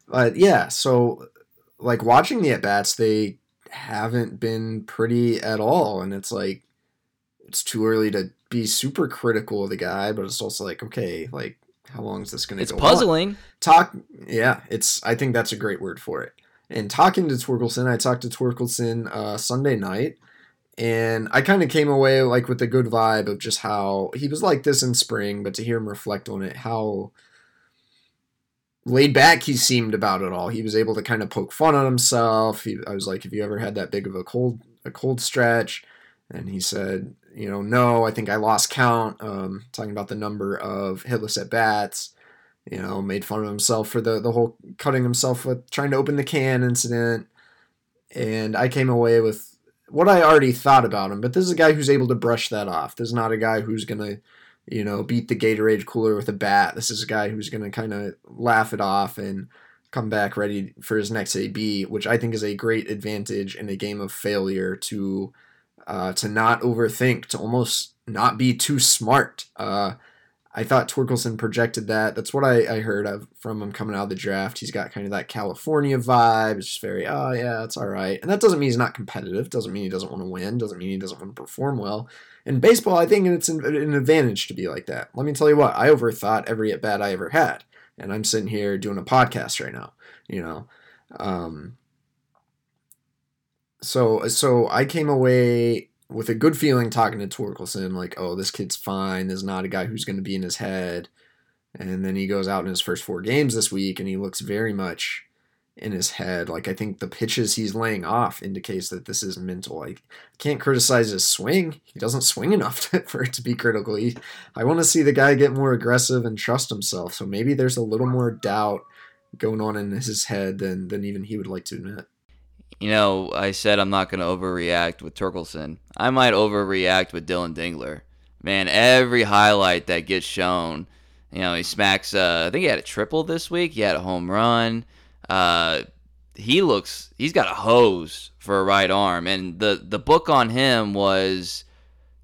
But yeah, so like watching the at bats, they haven't been pretty at all, and it's like it's too early to be super critical of the guy, but it's also like okay, like how long is this going to? It's puzzling. On? Talk, yeah, it's. I think that's a great word for it. And talking to Torkelson, I talked to Torkelson uh, Sunday night and I kind of came away like with a good vibe of just how he was like this in spring, but to hear him reflect on it, how laid back he seemed about it all. He was able to kind of poke fun at himself. He, I was like, "Have you ever had that big of a cold a cold stretch?" And he said, "You know, no. I think I lost count." Um, talking about the number of hitless at bats. You know, made fun of himself for the the whole cutting himself with trying to open the can incident. And I came away with what I already thought about him, but this is a guy who's able to brush that off. This is not a guy who's gonna, you know, beat the Gatorade cooler with a bat. This is a guy who's gonna kind of laugh it off and come back ready for his next AB, which I think is a great advantage in a game of failure to uh, to not overthink, to almost not be too smart. Uh, I thought Torkelson projected that. That's what I, I heard of from him coming out of the draft. He's got kind of that California vibe. It's just very, oh, yeah, it's all right. And that doesn't mean he's not competitive. Doesn't mean he doesn't want to win. Doesn't mean he doesn't want to perform well. In baseball, I think it's an, an advantage to be like that. Let me tell you what, I overthought every at bat I ever had. And I'm sitting here doing a podcast right now, you know. Um, so, so I came away with a good feeling talking to Torkelson, like, oh, this kid's fine. There's not a guy who's going to be in his head. And then he goes out in his first four games this week and he looks very much in his head. Like, I think the pitches he's laying off indicates that this is mental. I can't criticize his swing. He doesn't swing enough to, for it to be critical. He, I want to see the guy get more aggressive and trust himself. So maybe there's a little more doubt going on in his head than, than even he would like to admit you know, I said I'm not going to overreact with Torkelson. I might overreact with Dylan Dingler. Man, every highlight that gets shown, you know, he smacks. Uh, I think he had a triple this week. He had a home run. Uh, he looks. He's got a hose for a right arm, and the the book on him was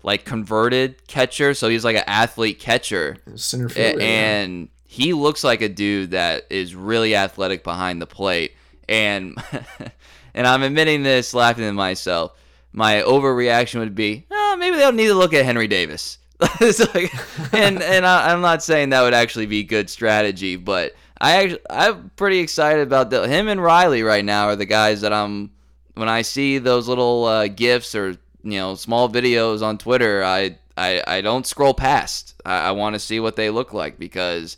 like converted catcher, so he's like an athlete catcher. Center fielder, and yeah. he looks like a dude that is really athletic behind the plate. And and I'm admitting this, laughing at myself. My overreaction would be, oh, maybe they'll need to look at Henry Davis. like, and and I, am not saying that would actually be good strategy, but I actually, I'm pretty excited about the, him and Riley right now are the guys that I'm when I see those little uh, gifs or you know small videos on Twitter, I I, I don't scroll past. I, I want to see what they look like because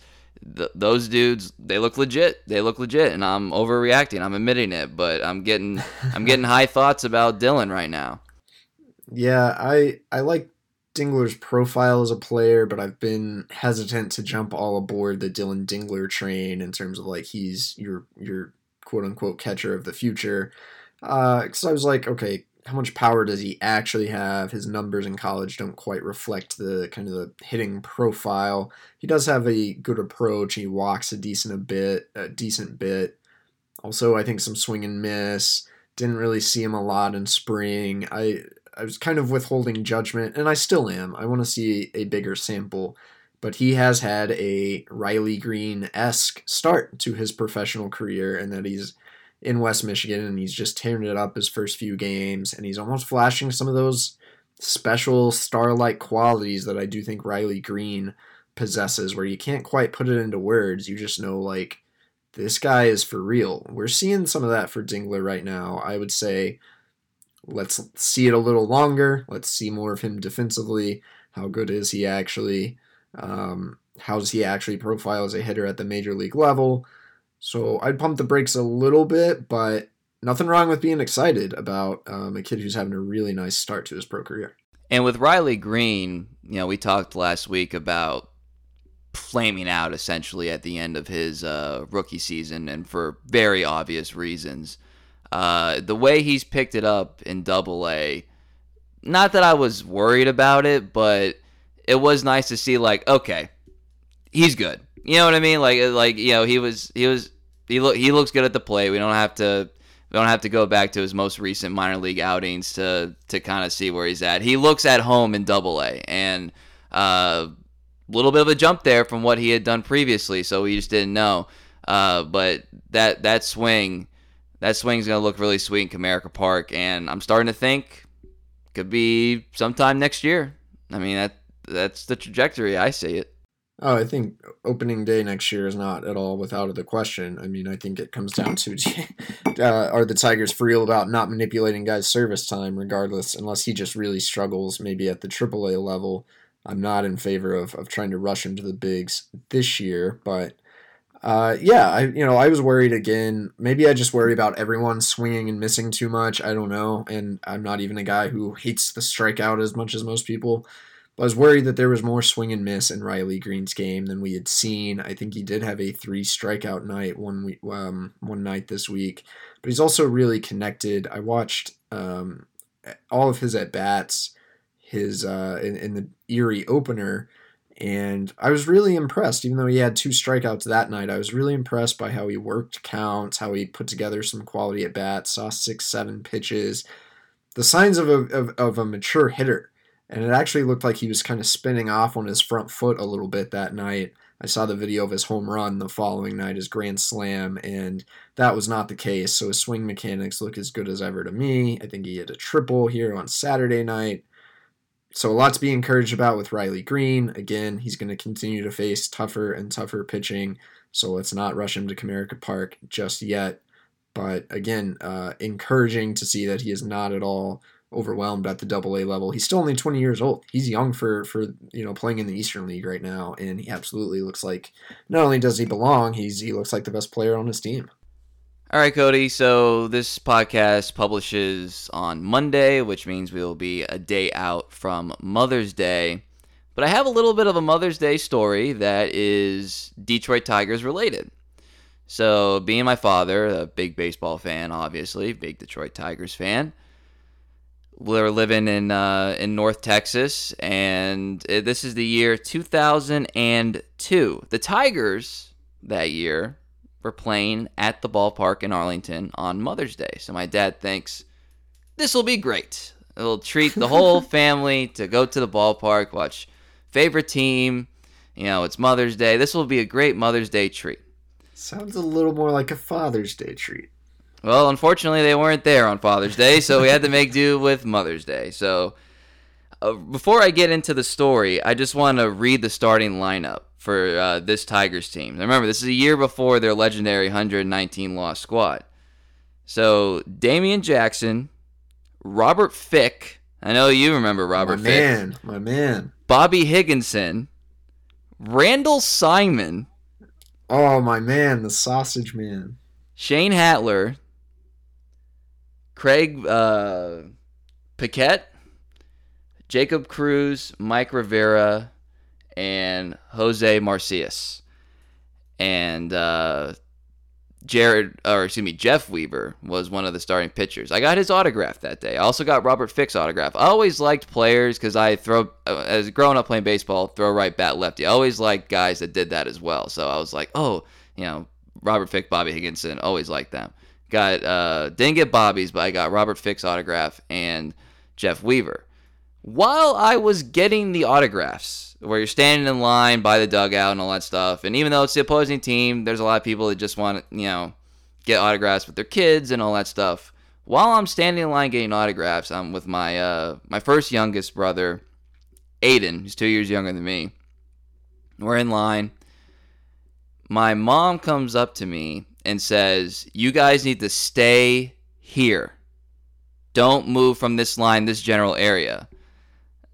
th- those dudes they look legit. They look legit, and I'm overreacting. I'm admitting it, but I'm getting I'm getting high thoughts about Dylan right now. Yeah, I I like Dingler's profile as a player, but I've been hesitant to jump all aboard the Dylan Dingler train in terms of like he's your your quote unquote catcher of the future. Because uh, I was like, okay, how much power does he actually have? His numbers in college don't quite reflect the kind of the hitting profile. He does have a good approach. He walks a decent a bit, a decent bit. Also, I think some swing and miss. Didn't really see him a lot in spring. I I was kind of withholding judgment, and I still am. I want to see a bigger sample, but he has had a Riley Greene esque start to his professional career, and that he's in West Michigan and he's just tearing it up his first few games, and he's almost flashing some of those special star-like qualities that I do think Riley Greene possesses, where you can't quite put it into words. You just know like this guy is for real. We're seeing some of that for Dingler right now. I would say let's see it a little longer. Let's see more of him defensively. How good is he actually? Um, how does he actually profile as a hitter at the major league level? So I'd pump the brakes a little bit, but nothing wrong with being excited about um, a kid who's having a really nice start to his pro career. And with Riley Greene, you know, we talked last week about flaming out essentially at the end of his uh, rookie season, and for very obvious reasons. Uh, the way he's picked it up in Double A, not that I was worried about it, but it was nice to see like, okay, he's good. You know what I mean? Like, uh, like you know, he was he was he look he looks good at the plate. We don't have to we don't have to go back to his most recent minor league outings to to kind of see where he's at. He looks at home in Double A, and a uh, little bit of a jump there from what he had done previously. So we just didn't know. Uh, but that that swing that swing's to look really sweet in Comerica Park, and I'm starting to think could be sometime next year. I mean, that that's the trajectory I see it. Oh, I think opening day next year is not at all without the question. I mean, I think it comes down to uh, are the Tigers for real about not manipulating guys' service time, regardless, unless he just really struggles, maybe at the AAA level. I'm not in favor of, of trying to rush him to the bigs this year, but uh, yeah, I you know I was worried again. Maybe I just worry about everyone swinging and missing too much. I don't know, and I'm not even a guy who hates the strikeout as much as most people. I was worried that there was more swing and miss in Riley Greene's game than we had seen. I think he did have a three strikeout night one week, um, one night this week, but he's also really connected. I watched um, all of his at bats, his uh, in, in the Erie opener and I was really impressed, even though he had two strikeouts that night. I was really impressed by how he worked counts, how he put together some quality at bats, saw six, seven pitches, the signs of a, of, of a mature hitter. And it actually looked like he was kind of spinning off on his front foot a little bit that night. I saw the video of his home run the following night, his grand slam, and that was not the case. So his swing mechanics look as good as ever to me. I think he hit a triple here on Saturday night so a lot to be encouraged about with Riley Greene. Again, he's going to continue to face tougher and tougher pitching. So let's not rush him to Comerica Park just yet. But again, uh, encouraging to see that he is not at all overwhelmed at the Double A level. He's still only 20 years old. He's young for for you know playing in the Eastern League right now, and he absolutely looks like not only does he belong, he's he looks like the best player on his team. All right, Cody. So this podcast publishes on Monday, which means we will be a day out from Mother's Day. But I have a little bit of a Mother's Day story that is Detroit Tigers related. So, being my father, a big baseball fan, obviously, big Detroit Tigers fan, we're living in uh, in North Texas, and this is the year 2002. The Tigers that year were playing at the ballpark in Arlington on Mother's Day. So my dad thinks this will be great. It'll treat the whole family to go to the ballpark, watch favorite team. You know, it's Mother's Day. This will be a great Mother's Day treat. Sounds a little more like a Father's Day treat. Well, unfortunately, they weren't there on Father's Day, so we had to make do with Mother's Day. So, uh, before I get into the story, I just want to read the starting lineup for uh, this Tigers team. Now remember, this is a year before their legendary 119 loss squad. So Damian Jackson, Robert Fick. I know you remember Robert my Fick. Man, my man. Bobby Higginson, Randall Simon, Oh my man, the sausage man. Shane Halter, Craig uh, Paquette, Jacob Cruz, Mike Rivera, and Jose Macias. And uh, Jared, or excuse me, Jeff Weaver was one of the starting pitchers. I got his autograph that day. I also got Robert Fick's autograph. I always liked players because I throw, uh, as growing up playing baseball, throw right, bat lefty. I always liked guys that did that as well. So I was like, oh, you know, Robert Fick, Bobby Higginson, always liked them. Got uh, didn't get Bobby's, but I got Robert Fick's autograph and Jeff Weaver. While I was getting the autographs, where you're standing in line by the dugout and all that stuff, and even though it's the opposing team, there's a lot of people that just want to, you know, get autographs with their kids and all that stuff. While I'm standing in line getting autographs, I'm with my uh, my first youngest brother, Aiden, who's two years younger than me. We're in line. My mom comes up to me and says, You guys need to stay here. Don't move from this line, this general area.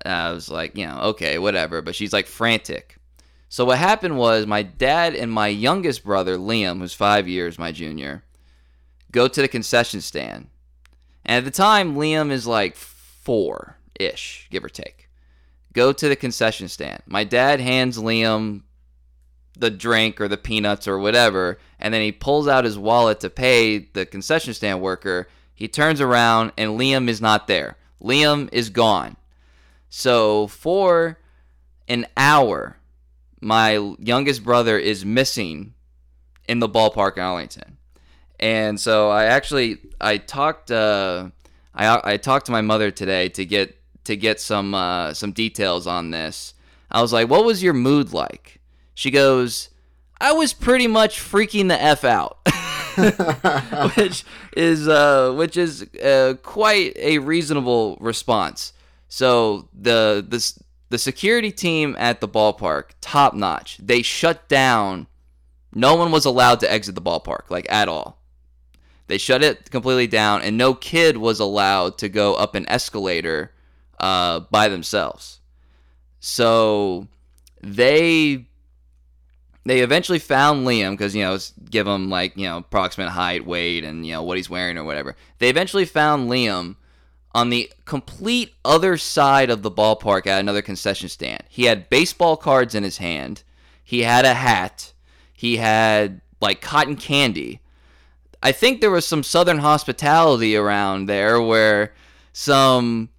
I was like, you know, okay, whatever. But she's like frantic. So what happened was my dad and my youngest brother, Liam, who's five years my junior, go to the concession stand. And at the time, Liam is like four ish, give or take. Go to the concession stand. My dad hands Liam the drink or the peanuts or whatever, and then he pulls out his wallet to pay the concession stand worker. He turns around and Liam is not there. Liam is gone. So for an hour, my youngest brother is missing in the ballpark in Arlington. And so I actually I talked uh, I I talked to my mother today to get to get some uh, some details on this. I was like, "What was your mood like?" She goes, I was pretty much freaking the f out, which is uh, which is uh, quite a reasonable response. So the the the security team at the ballpark, top notch. They shut down. No one was allowed to exit the ballpark, like at all. They shut it completely down, and no kid was allowed to go up an escalator uh, by themselves. So they they eventually found Liam because you know give him like you know approximate height, weight, and you know what he's wearing or whatever. They eventually found Liam on the complete other side of the ballpark at another concession stand. He had baseball cards in his hand. He had a hat. He had like cotton candy. I think there was some southern hospitality around there where some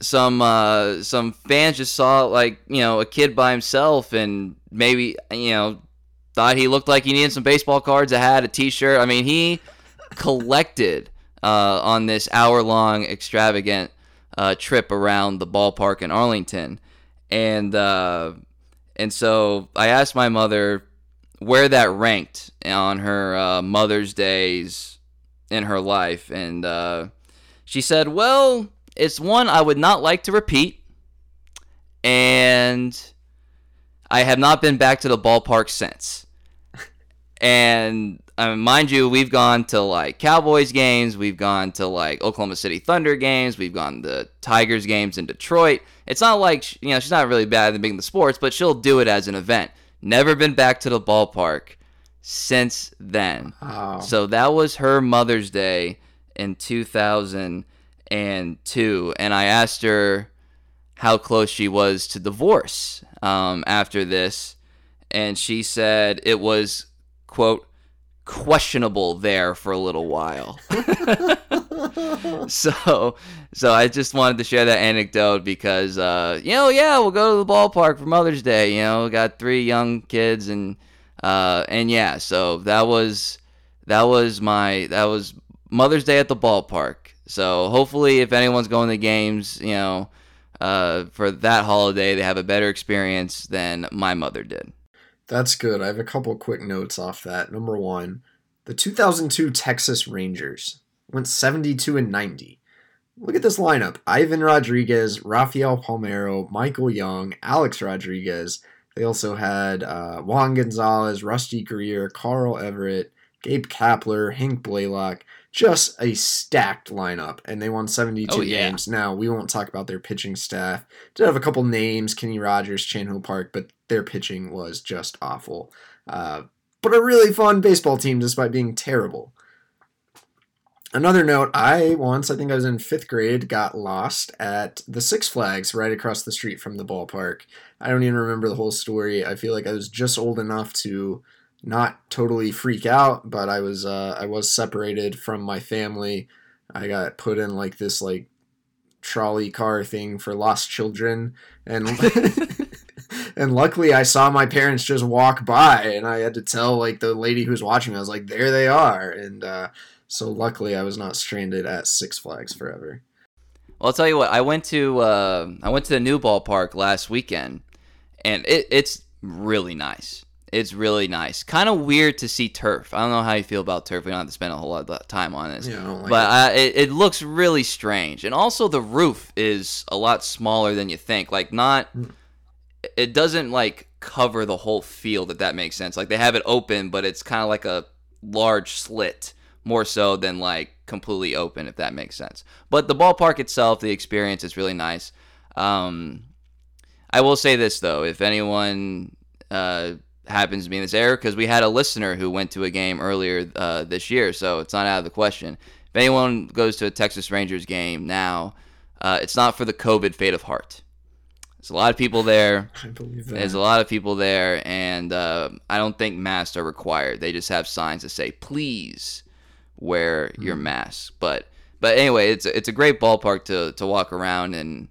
some uh, some fans just saw like you know a kid by himself and maybe you know thought he looked like he needed some baseball cards, a hat, a T-shirt. I mean, he collected uh, on this hour-long extravagant uh, trip around the ballpark in Arlington, and uh, and so I asked my mother where that ranked on her uh, Mother's Days in her life, and uh, she said, "Well." It's one I would not like to repeat, and I have not been back to the ballpark since. and um, mind you, we've gone to like Cowboys games, we've gone to like Oklahoma City Thunder games, we've gone to Tigers games in Detroit. It's not like you know she's not really bad at being the sports, but she'll do it as an event. Never been back to the ballpark since then. Wow. So that was her Mother's Day in 2000 and two, and I asked her how close she was to divorce um, after this, and she said it was quote questionable there for a little while. so, so I just wanted to share that anecdote because, uh, you know, yeah, we'll go to the ballpark for Mother's Day. You know, got three young kids, and uh, and yeah, so that was that was my that was Mother's Day at the ballpark. So hopefully, if anyone's going to games, you know, uh, for that holiday, they have a better experience than my mother did. That's good. I have a couple quick notes off that. Number one, the 2002 Texas Rangers went 72 and 90. Look at this lineup: Ivan Rodriguez, Rafael Palmeiro, Michael Young, Alex Rodriguez. They also had uh, Juan Gonzalez, Rusty Greer, Carl Everett, Gabe Kapler, Hank Blalock just a stacked lineup, and they won 72 oh, yeah. games. Now, we won't talk about their pitching staff. Did have a couple names, Kenny Rogers, Chan Ho Park, but their pitching was just awful. Uh, but a really fun baseball team despite being terrible. Another note, I once, I think I was in fifth grade, got lost at the Six Flags right across the street from the ballpark. I don't even remember the whole story. I feel like I was just old enough to not totally freak out, but I was uh, I was separated from my family. I got put in like this like trolley car thing for lost children and and luckily I saw my parents just walk by and I had to tell like the lady who was watching I was like there they are and uh, so luckily I was not stranded at Six Flags forever. Well, I'll tell you what. I went to uh, I went to the new ballpark last weekend, and it, it's really nice. It's really nice. Kind of weird to see turf. I don't know how you feel about turf. We don't have to spend a whole lot of time on this. Yeah, I don't like but I, it, it looks really strange. And also the roof is a lot smaller than you think. Like not it doesn't like cover the whole field if that makes sense. Like they have it open, but it's kind of like a large slit more so than like completely open if that makes sense. But the ballpark itself, the experience is really nice. Um, I will say this though, if anyone uh, happens to be in this area, because we had a listener who went to a game earlier uh, this year, so it's not out of the question. If anyone goes to a Texas Rangers game now, uh, it's not for the COVID fate of heart. There's a lot of people there. I believe that. There's a lot of people there, and uh, I don't think masks are required. They just have signs that say, "Please wear your mask." But but anyway, it's it's a great ballpark to to walk around and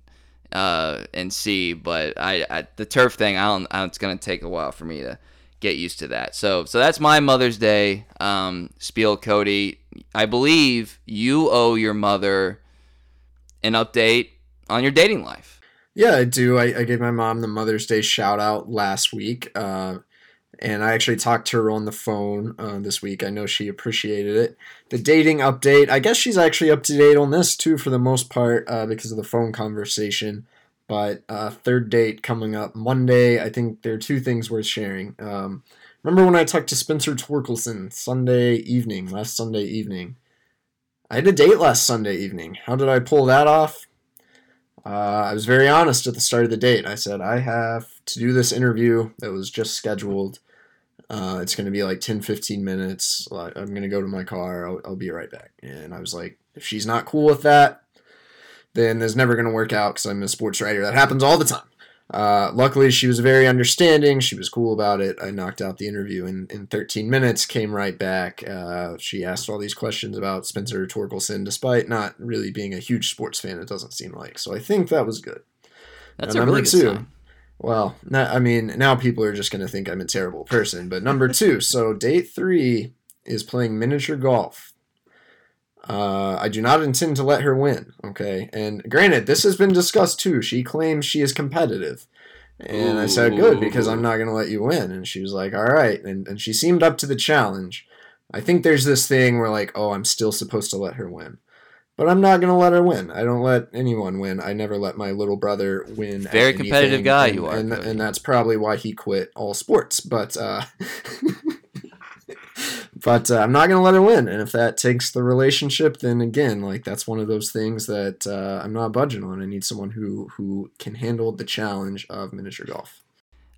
uh, and see. But I, I the turf thing, I don't, I, it's gonna take a while for me to get used to that. So so that's my Mother's Day um, spiel, Cody. I believe you owe your mother an update on your dating life. Yeah, I do. I, I gave my mom the Mother's Day shout out last week. Uh, and I actually talked to her on the phone uh, this week. I know she appreciated it. The dating update, I guess she's actually up to date on this too for the most part uh, because of the phone conversation. But uh, third date coming up Monday. I think there are two things worth sharing. Um, remember when I talked to Spencer Torkelson Sunday evening, last Sunday evening? I had a date last Sunday evening. How did I pull that off? Uh, I was very honest at the start of the date. I said, I have to do this interview that was just scheduled. Uh, it's going to be like 10, 15 minutes. I'm going to go to my car. I'll, I'll be right back. And I was like, if she's not cool with that, then there's never going to work out because I'm a sports writer. That happens all the time. Uh, luckily, she was very understanding. She was cool about it. I knocked out the interview in, in 13 minutes, came right back. Uh, she asked all these questions about Spencer Torkelson, despite not really being a huge sports fan, it doesn't seem like. So I think that was good. That's Now, a really good two. sign. Well, no- I mean, now people are just going to think I'm a terrible person. But number two, so date three is playing miniature golf. Uh, I do not intend to let her win. Okay, and granted, this has been discussed too. She claims she is competitive, and I said, "Good, because I'm not going to let you win." And she was like, "All right," and and she seemed up to the challenge. I think there's this thing where like, oh, I'm still supposed to let her win. But I'm not gonna let her win. I don't let anyone win. I never let my little brother win. at Very competitive guy and, you are, and, and that's probably why he quit all sports. But uh, but uh, I'm not gonna let her win. And if that takes the relationship, then again, like that's one of those things that uh, I'm not budging on. I need someone who who can handle the challenge of miniature golf.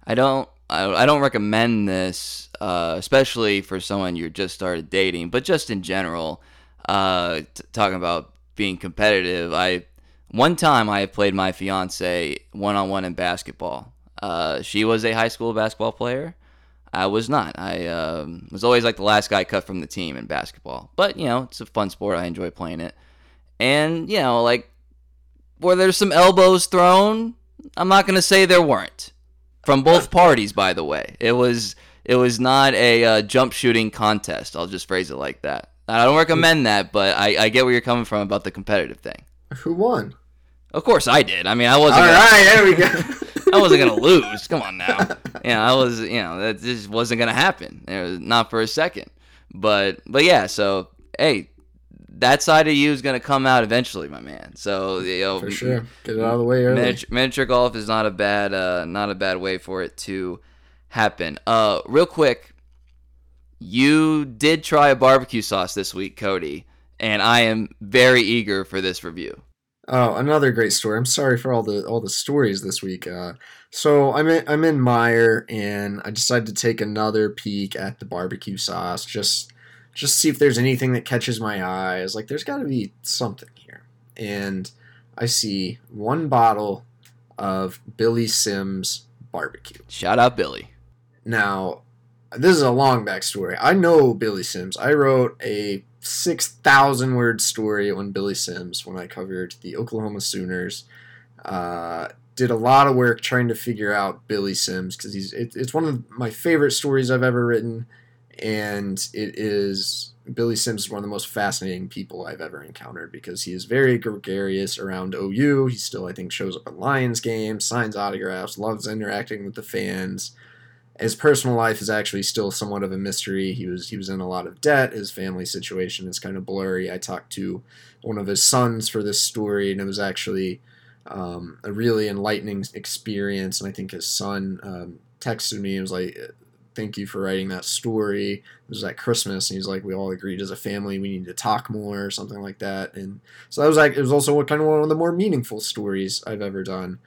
I don't I, I don't recommend this, uh, especially for someone you just started dating, but just in general, uh, t- talking about being competitive. I one time I played my fiance one on one in basketball. Uh, she was a high school basketball player. I was not. I um, was always like the last guy cut from the team in basketball. But you know, it's a fun sport. I enjoy playing it. And you know, like where there's some elbows thrown? I'm not gonna say there weren't from both parties by the way it was it was not a uh, jump shooting contest i'll just phrase it like that i don't recommend that but I, I get where you're coming from about the competitive thing Who won? of course i did i mean i wasn't gonna, right, there we go. i wasn't gonna lose come on now yeah i was you know that just wasn't gonna happen it was not for a second but but yeah so hey that side of you is gonna come out eventually my man so you know For sure. Get it out of the way early. Miniature, miniature golf is not a bad uh, not a bad way for it to happen. Uh, real quick, you did try a barbecue sauce this week, Cody, and I am very eager for this review. Oh, another great story. I'm sorry for all the all the stories this week. Uh, so I'm in, I'm in Meijer and I decided to take another peek at the barbecue sauce. Just just see if there's anything that catches my eyes. Like, there's got to be something here. And I see one bottle of Billy Sims barbecue. Shout out Billy. Now, this is a long backstory. I know Billy Sims. I wrote a 6,000 word story on Billy Sims when I covered the Oklahoma Sooners. Uh, did a lot of work trying to figure out Billy Sims because he's it, it's one of my favorite stories I've ever written, and it is Billy Sims is one of the most fascinating people I've ever encountered because he is very gregarious around OU. He still I think shows up at Lions games, signs autographs, loves interacting with the fans his personal life is actually still somewhat of a mystery. He was he was in a lot of debt. His family situation is kind of blurry. I talked to one of his sons for this story, and it was actually um, a really enlightening experience. And I think his son um, texted me and was like, "Thank you for writing that story." It was at Christmas, and he's like, "We all agreed as a family we need to talk more," or something like that. And so that was like it was also kind of one of the more meaningful stories I've ever done.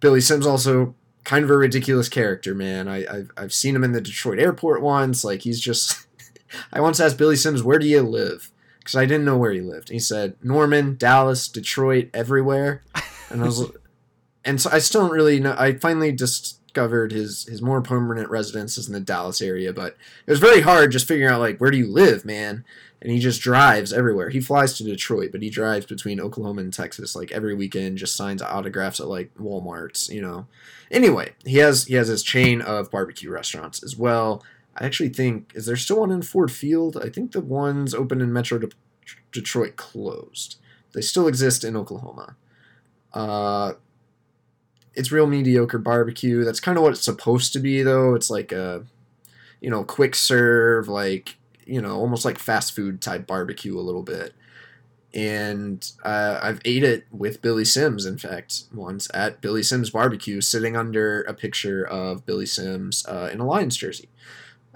Billy Sims also kind of a ridiculous character, man. I, have I've seen him in the Detroit airport once. Like he's just. I once asked Billy Sims, "Where do you live?" Because I didn't know where he lived. And he said Norman, Dallas, Detroit, everywhere. And I was, and so I still don't really know. I finally discovered his his more permanent residence is in the Dallas area, but it was very hard just figuring out like where do you live, man and he just drives everywhere. He flies to Detroit, but he drives between Oklahoma and Texas like every weekend, just signs autographs at like Walmart's, you know. Anyway, he has he has his chain of barbecue restaurants as well. I actually think is there still one in Ford Field? I think the ones open in Metro De- Detroit closed. They still exist in Oklahoma. Uh, it's real mediocre barbecue. That's kind of what it's supposed to be, though. It's like a, you know, quick serve, like you know, almost like fast food type barbecue a little bit. And uh, I've ate it with Billy Sims, in fact, once at Billy Sims Barbecue, sitting under a picture of Billy Sims uh, in a Lions jersey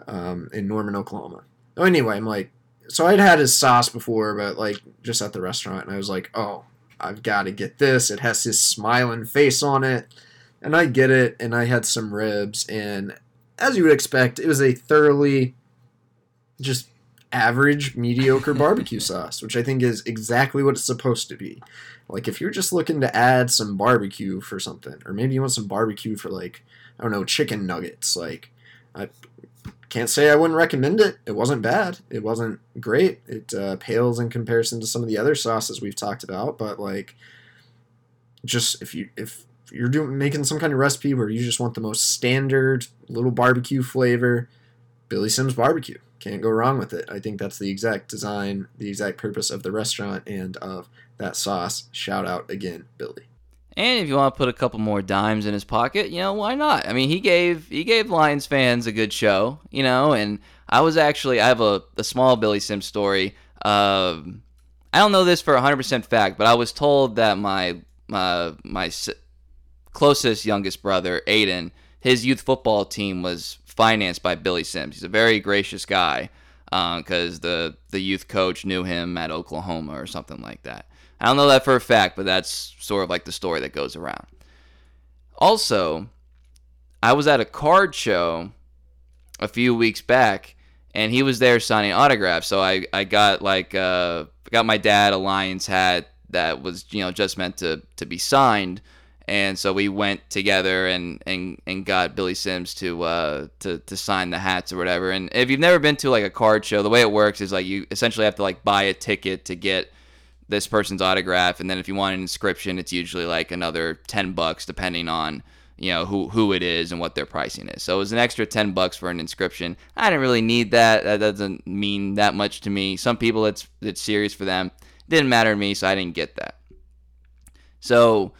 um, in Norman, Oklahoma. Oh, anyway, I'm like, so I'd had his sauce before, but like just at the restaurant, and I was like, oh, I've got to get this. It has his smiling face on it. And I get it, and I had some ribs, and as you would expect, it was a thoroughly just average mediocre barbecue sauce, which I think is exactly what it's supposed to be. Like if you're just looking to add some barbecue for something, or maybe you want some barbecue for like I don't know chicken nuggets, like I can't say I wouldn't recommend it. It wasn't bad. It wasn't great. It uh, pales in comparison to some of the other sauces we've talked about, but like just if you if you're doing making some kind of recipe where you just want the most standard little barbecue flavor, Billy Sims barbecue can't go wrong with it. I think that's the exact design, the exact purpose of the restaurant and of that sauce. Shout out again, Billy. And if you want to put a couple more dimes in his pocket, you know, why not? I mean, he gave he gave Lions fans a good show, you know, and I was actually I have a, a small Billy Sims story. Um, I don't know this for 100% fact, but I was told that my my my closest youngest brother, Aiden, his youth football team was financed by Billy Sims. He's a very gracious guy because uh, the the youth coach knew him at Oklahoma or something like that. I don't know that for a fact, but that's sort of like the story that goes around. Also, I was at a card show a few weeks back, and he was there signing autographs. So I, I got like uh, got my dad a Lions hat that was you know just meant to to be signed and so we went together and and, and got Billy Sims to uh to, to sign the hats or whatever. And if you've never been to like a card show, the way it works is like you essentially have to like buy a ticket to get this person's autograph, and then if you want an inscription, it's usually like another ten bucks depending on you know who who it is and what their pricing is. So it was an extra ten bucks for an inscription. I didn't really need that. That doesn't mean that much to me. Some people it's it's serious for them. Didn't matter to me, so I didn't get that. So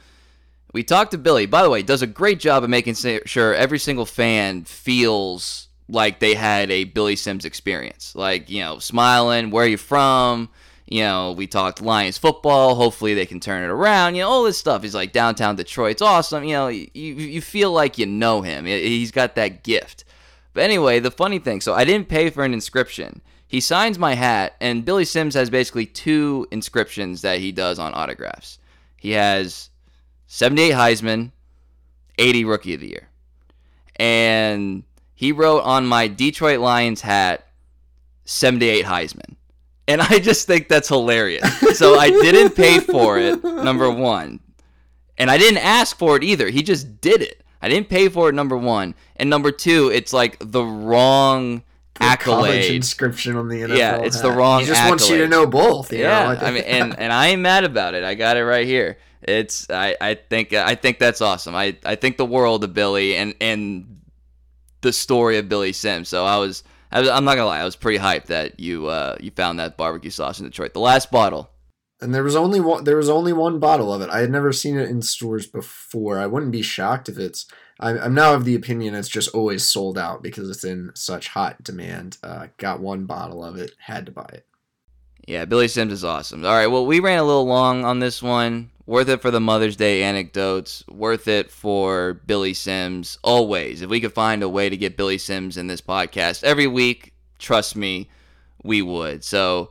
we talked to Billy. By the way, does a great job of making sure every single fan feels like they had a Billy Sims experience. Like, you know, smiling, where are you from? You know, we talked Lions football. Hopefully they can turn it around. You know, all this stuff. He's like downtown Detroit's awesome. You know, you, you feel like you know him. He's got that gift. But anyway, the funny thing, so I didn't pay for an inscription. he signs my hat, and Billy Sims has basically two inscriptions that he does on autographs. He has 78 Heisman, 80 Rookie of the Year. And he wrote on my Detroit Lions hat 78 Heisman. And I just think that's hilarious. So I didn't pay for it, number one. And I didn't ask for it either. He just did it. I didn't pay for it, number one. And number two, it's like the wrong The accolade. inscription on the NFL. Yeah, it's the hat. wrong He just wants you to know both. you yeah, know? I mean, and and I ain't mad about it. I got it right here. It's I, I think I think that's awesome. I, I think the world of Billy and and the story of Billy Sims. So I was, I was I'm not gonna lie, I was pretty hyped that you uh you found that barbecue sauce in Detroit. The last bottle. and there was only one. There was only one bottle of it. I had never seen it in stores before. I wouldn't be shocked if it's. I'm, I'm now of the opinion it's just always sold out because it's in such hot demand. Uh, got one bottle of it. Had to buy it. Yeah, Billy Sims is awesome. All right, well, we ran a little long on this one. Worth it for the Mother's Day anecdotes. Worth it for Billy Sims. Always. If we could find a way to get Billy Sims in this podcast every week, trust me, we would. So,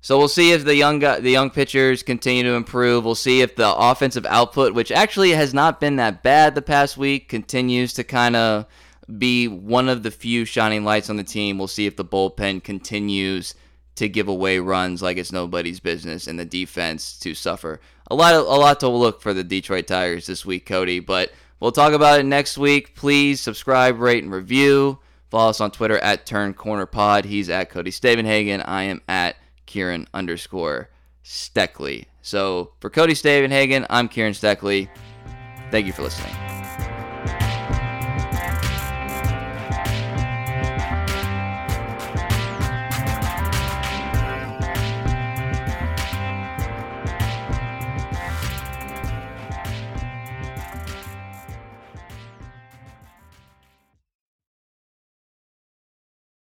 so we'll see if the young guy, the young pitchers continue to improve. We'll see if the offensive output, which actually has not been that bad the past week, continues to kind of be one of the few shining lights on the team. We'll see if the bullpen continues to give away runs like it's nobody's business and the defense to suffer. A lot of, a lot to look for the Detroit Tigers this week, Cody, but we'll talk about it next week. Please subscribe, rate, and review. Follow us on Twitter at Turn Corner Pod. He's at Cody Stavenhagen. I am at Kieran underscore Steckley. So for Cody Stavenhagen, I'm Kieran Steckley. Thank you for listening.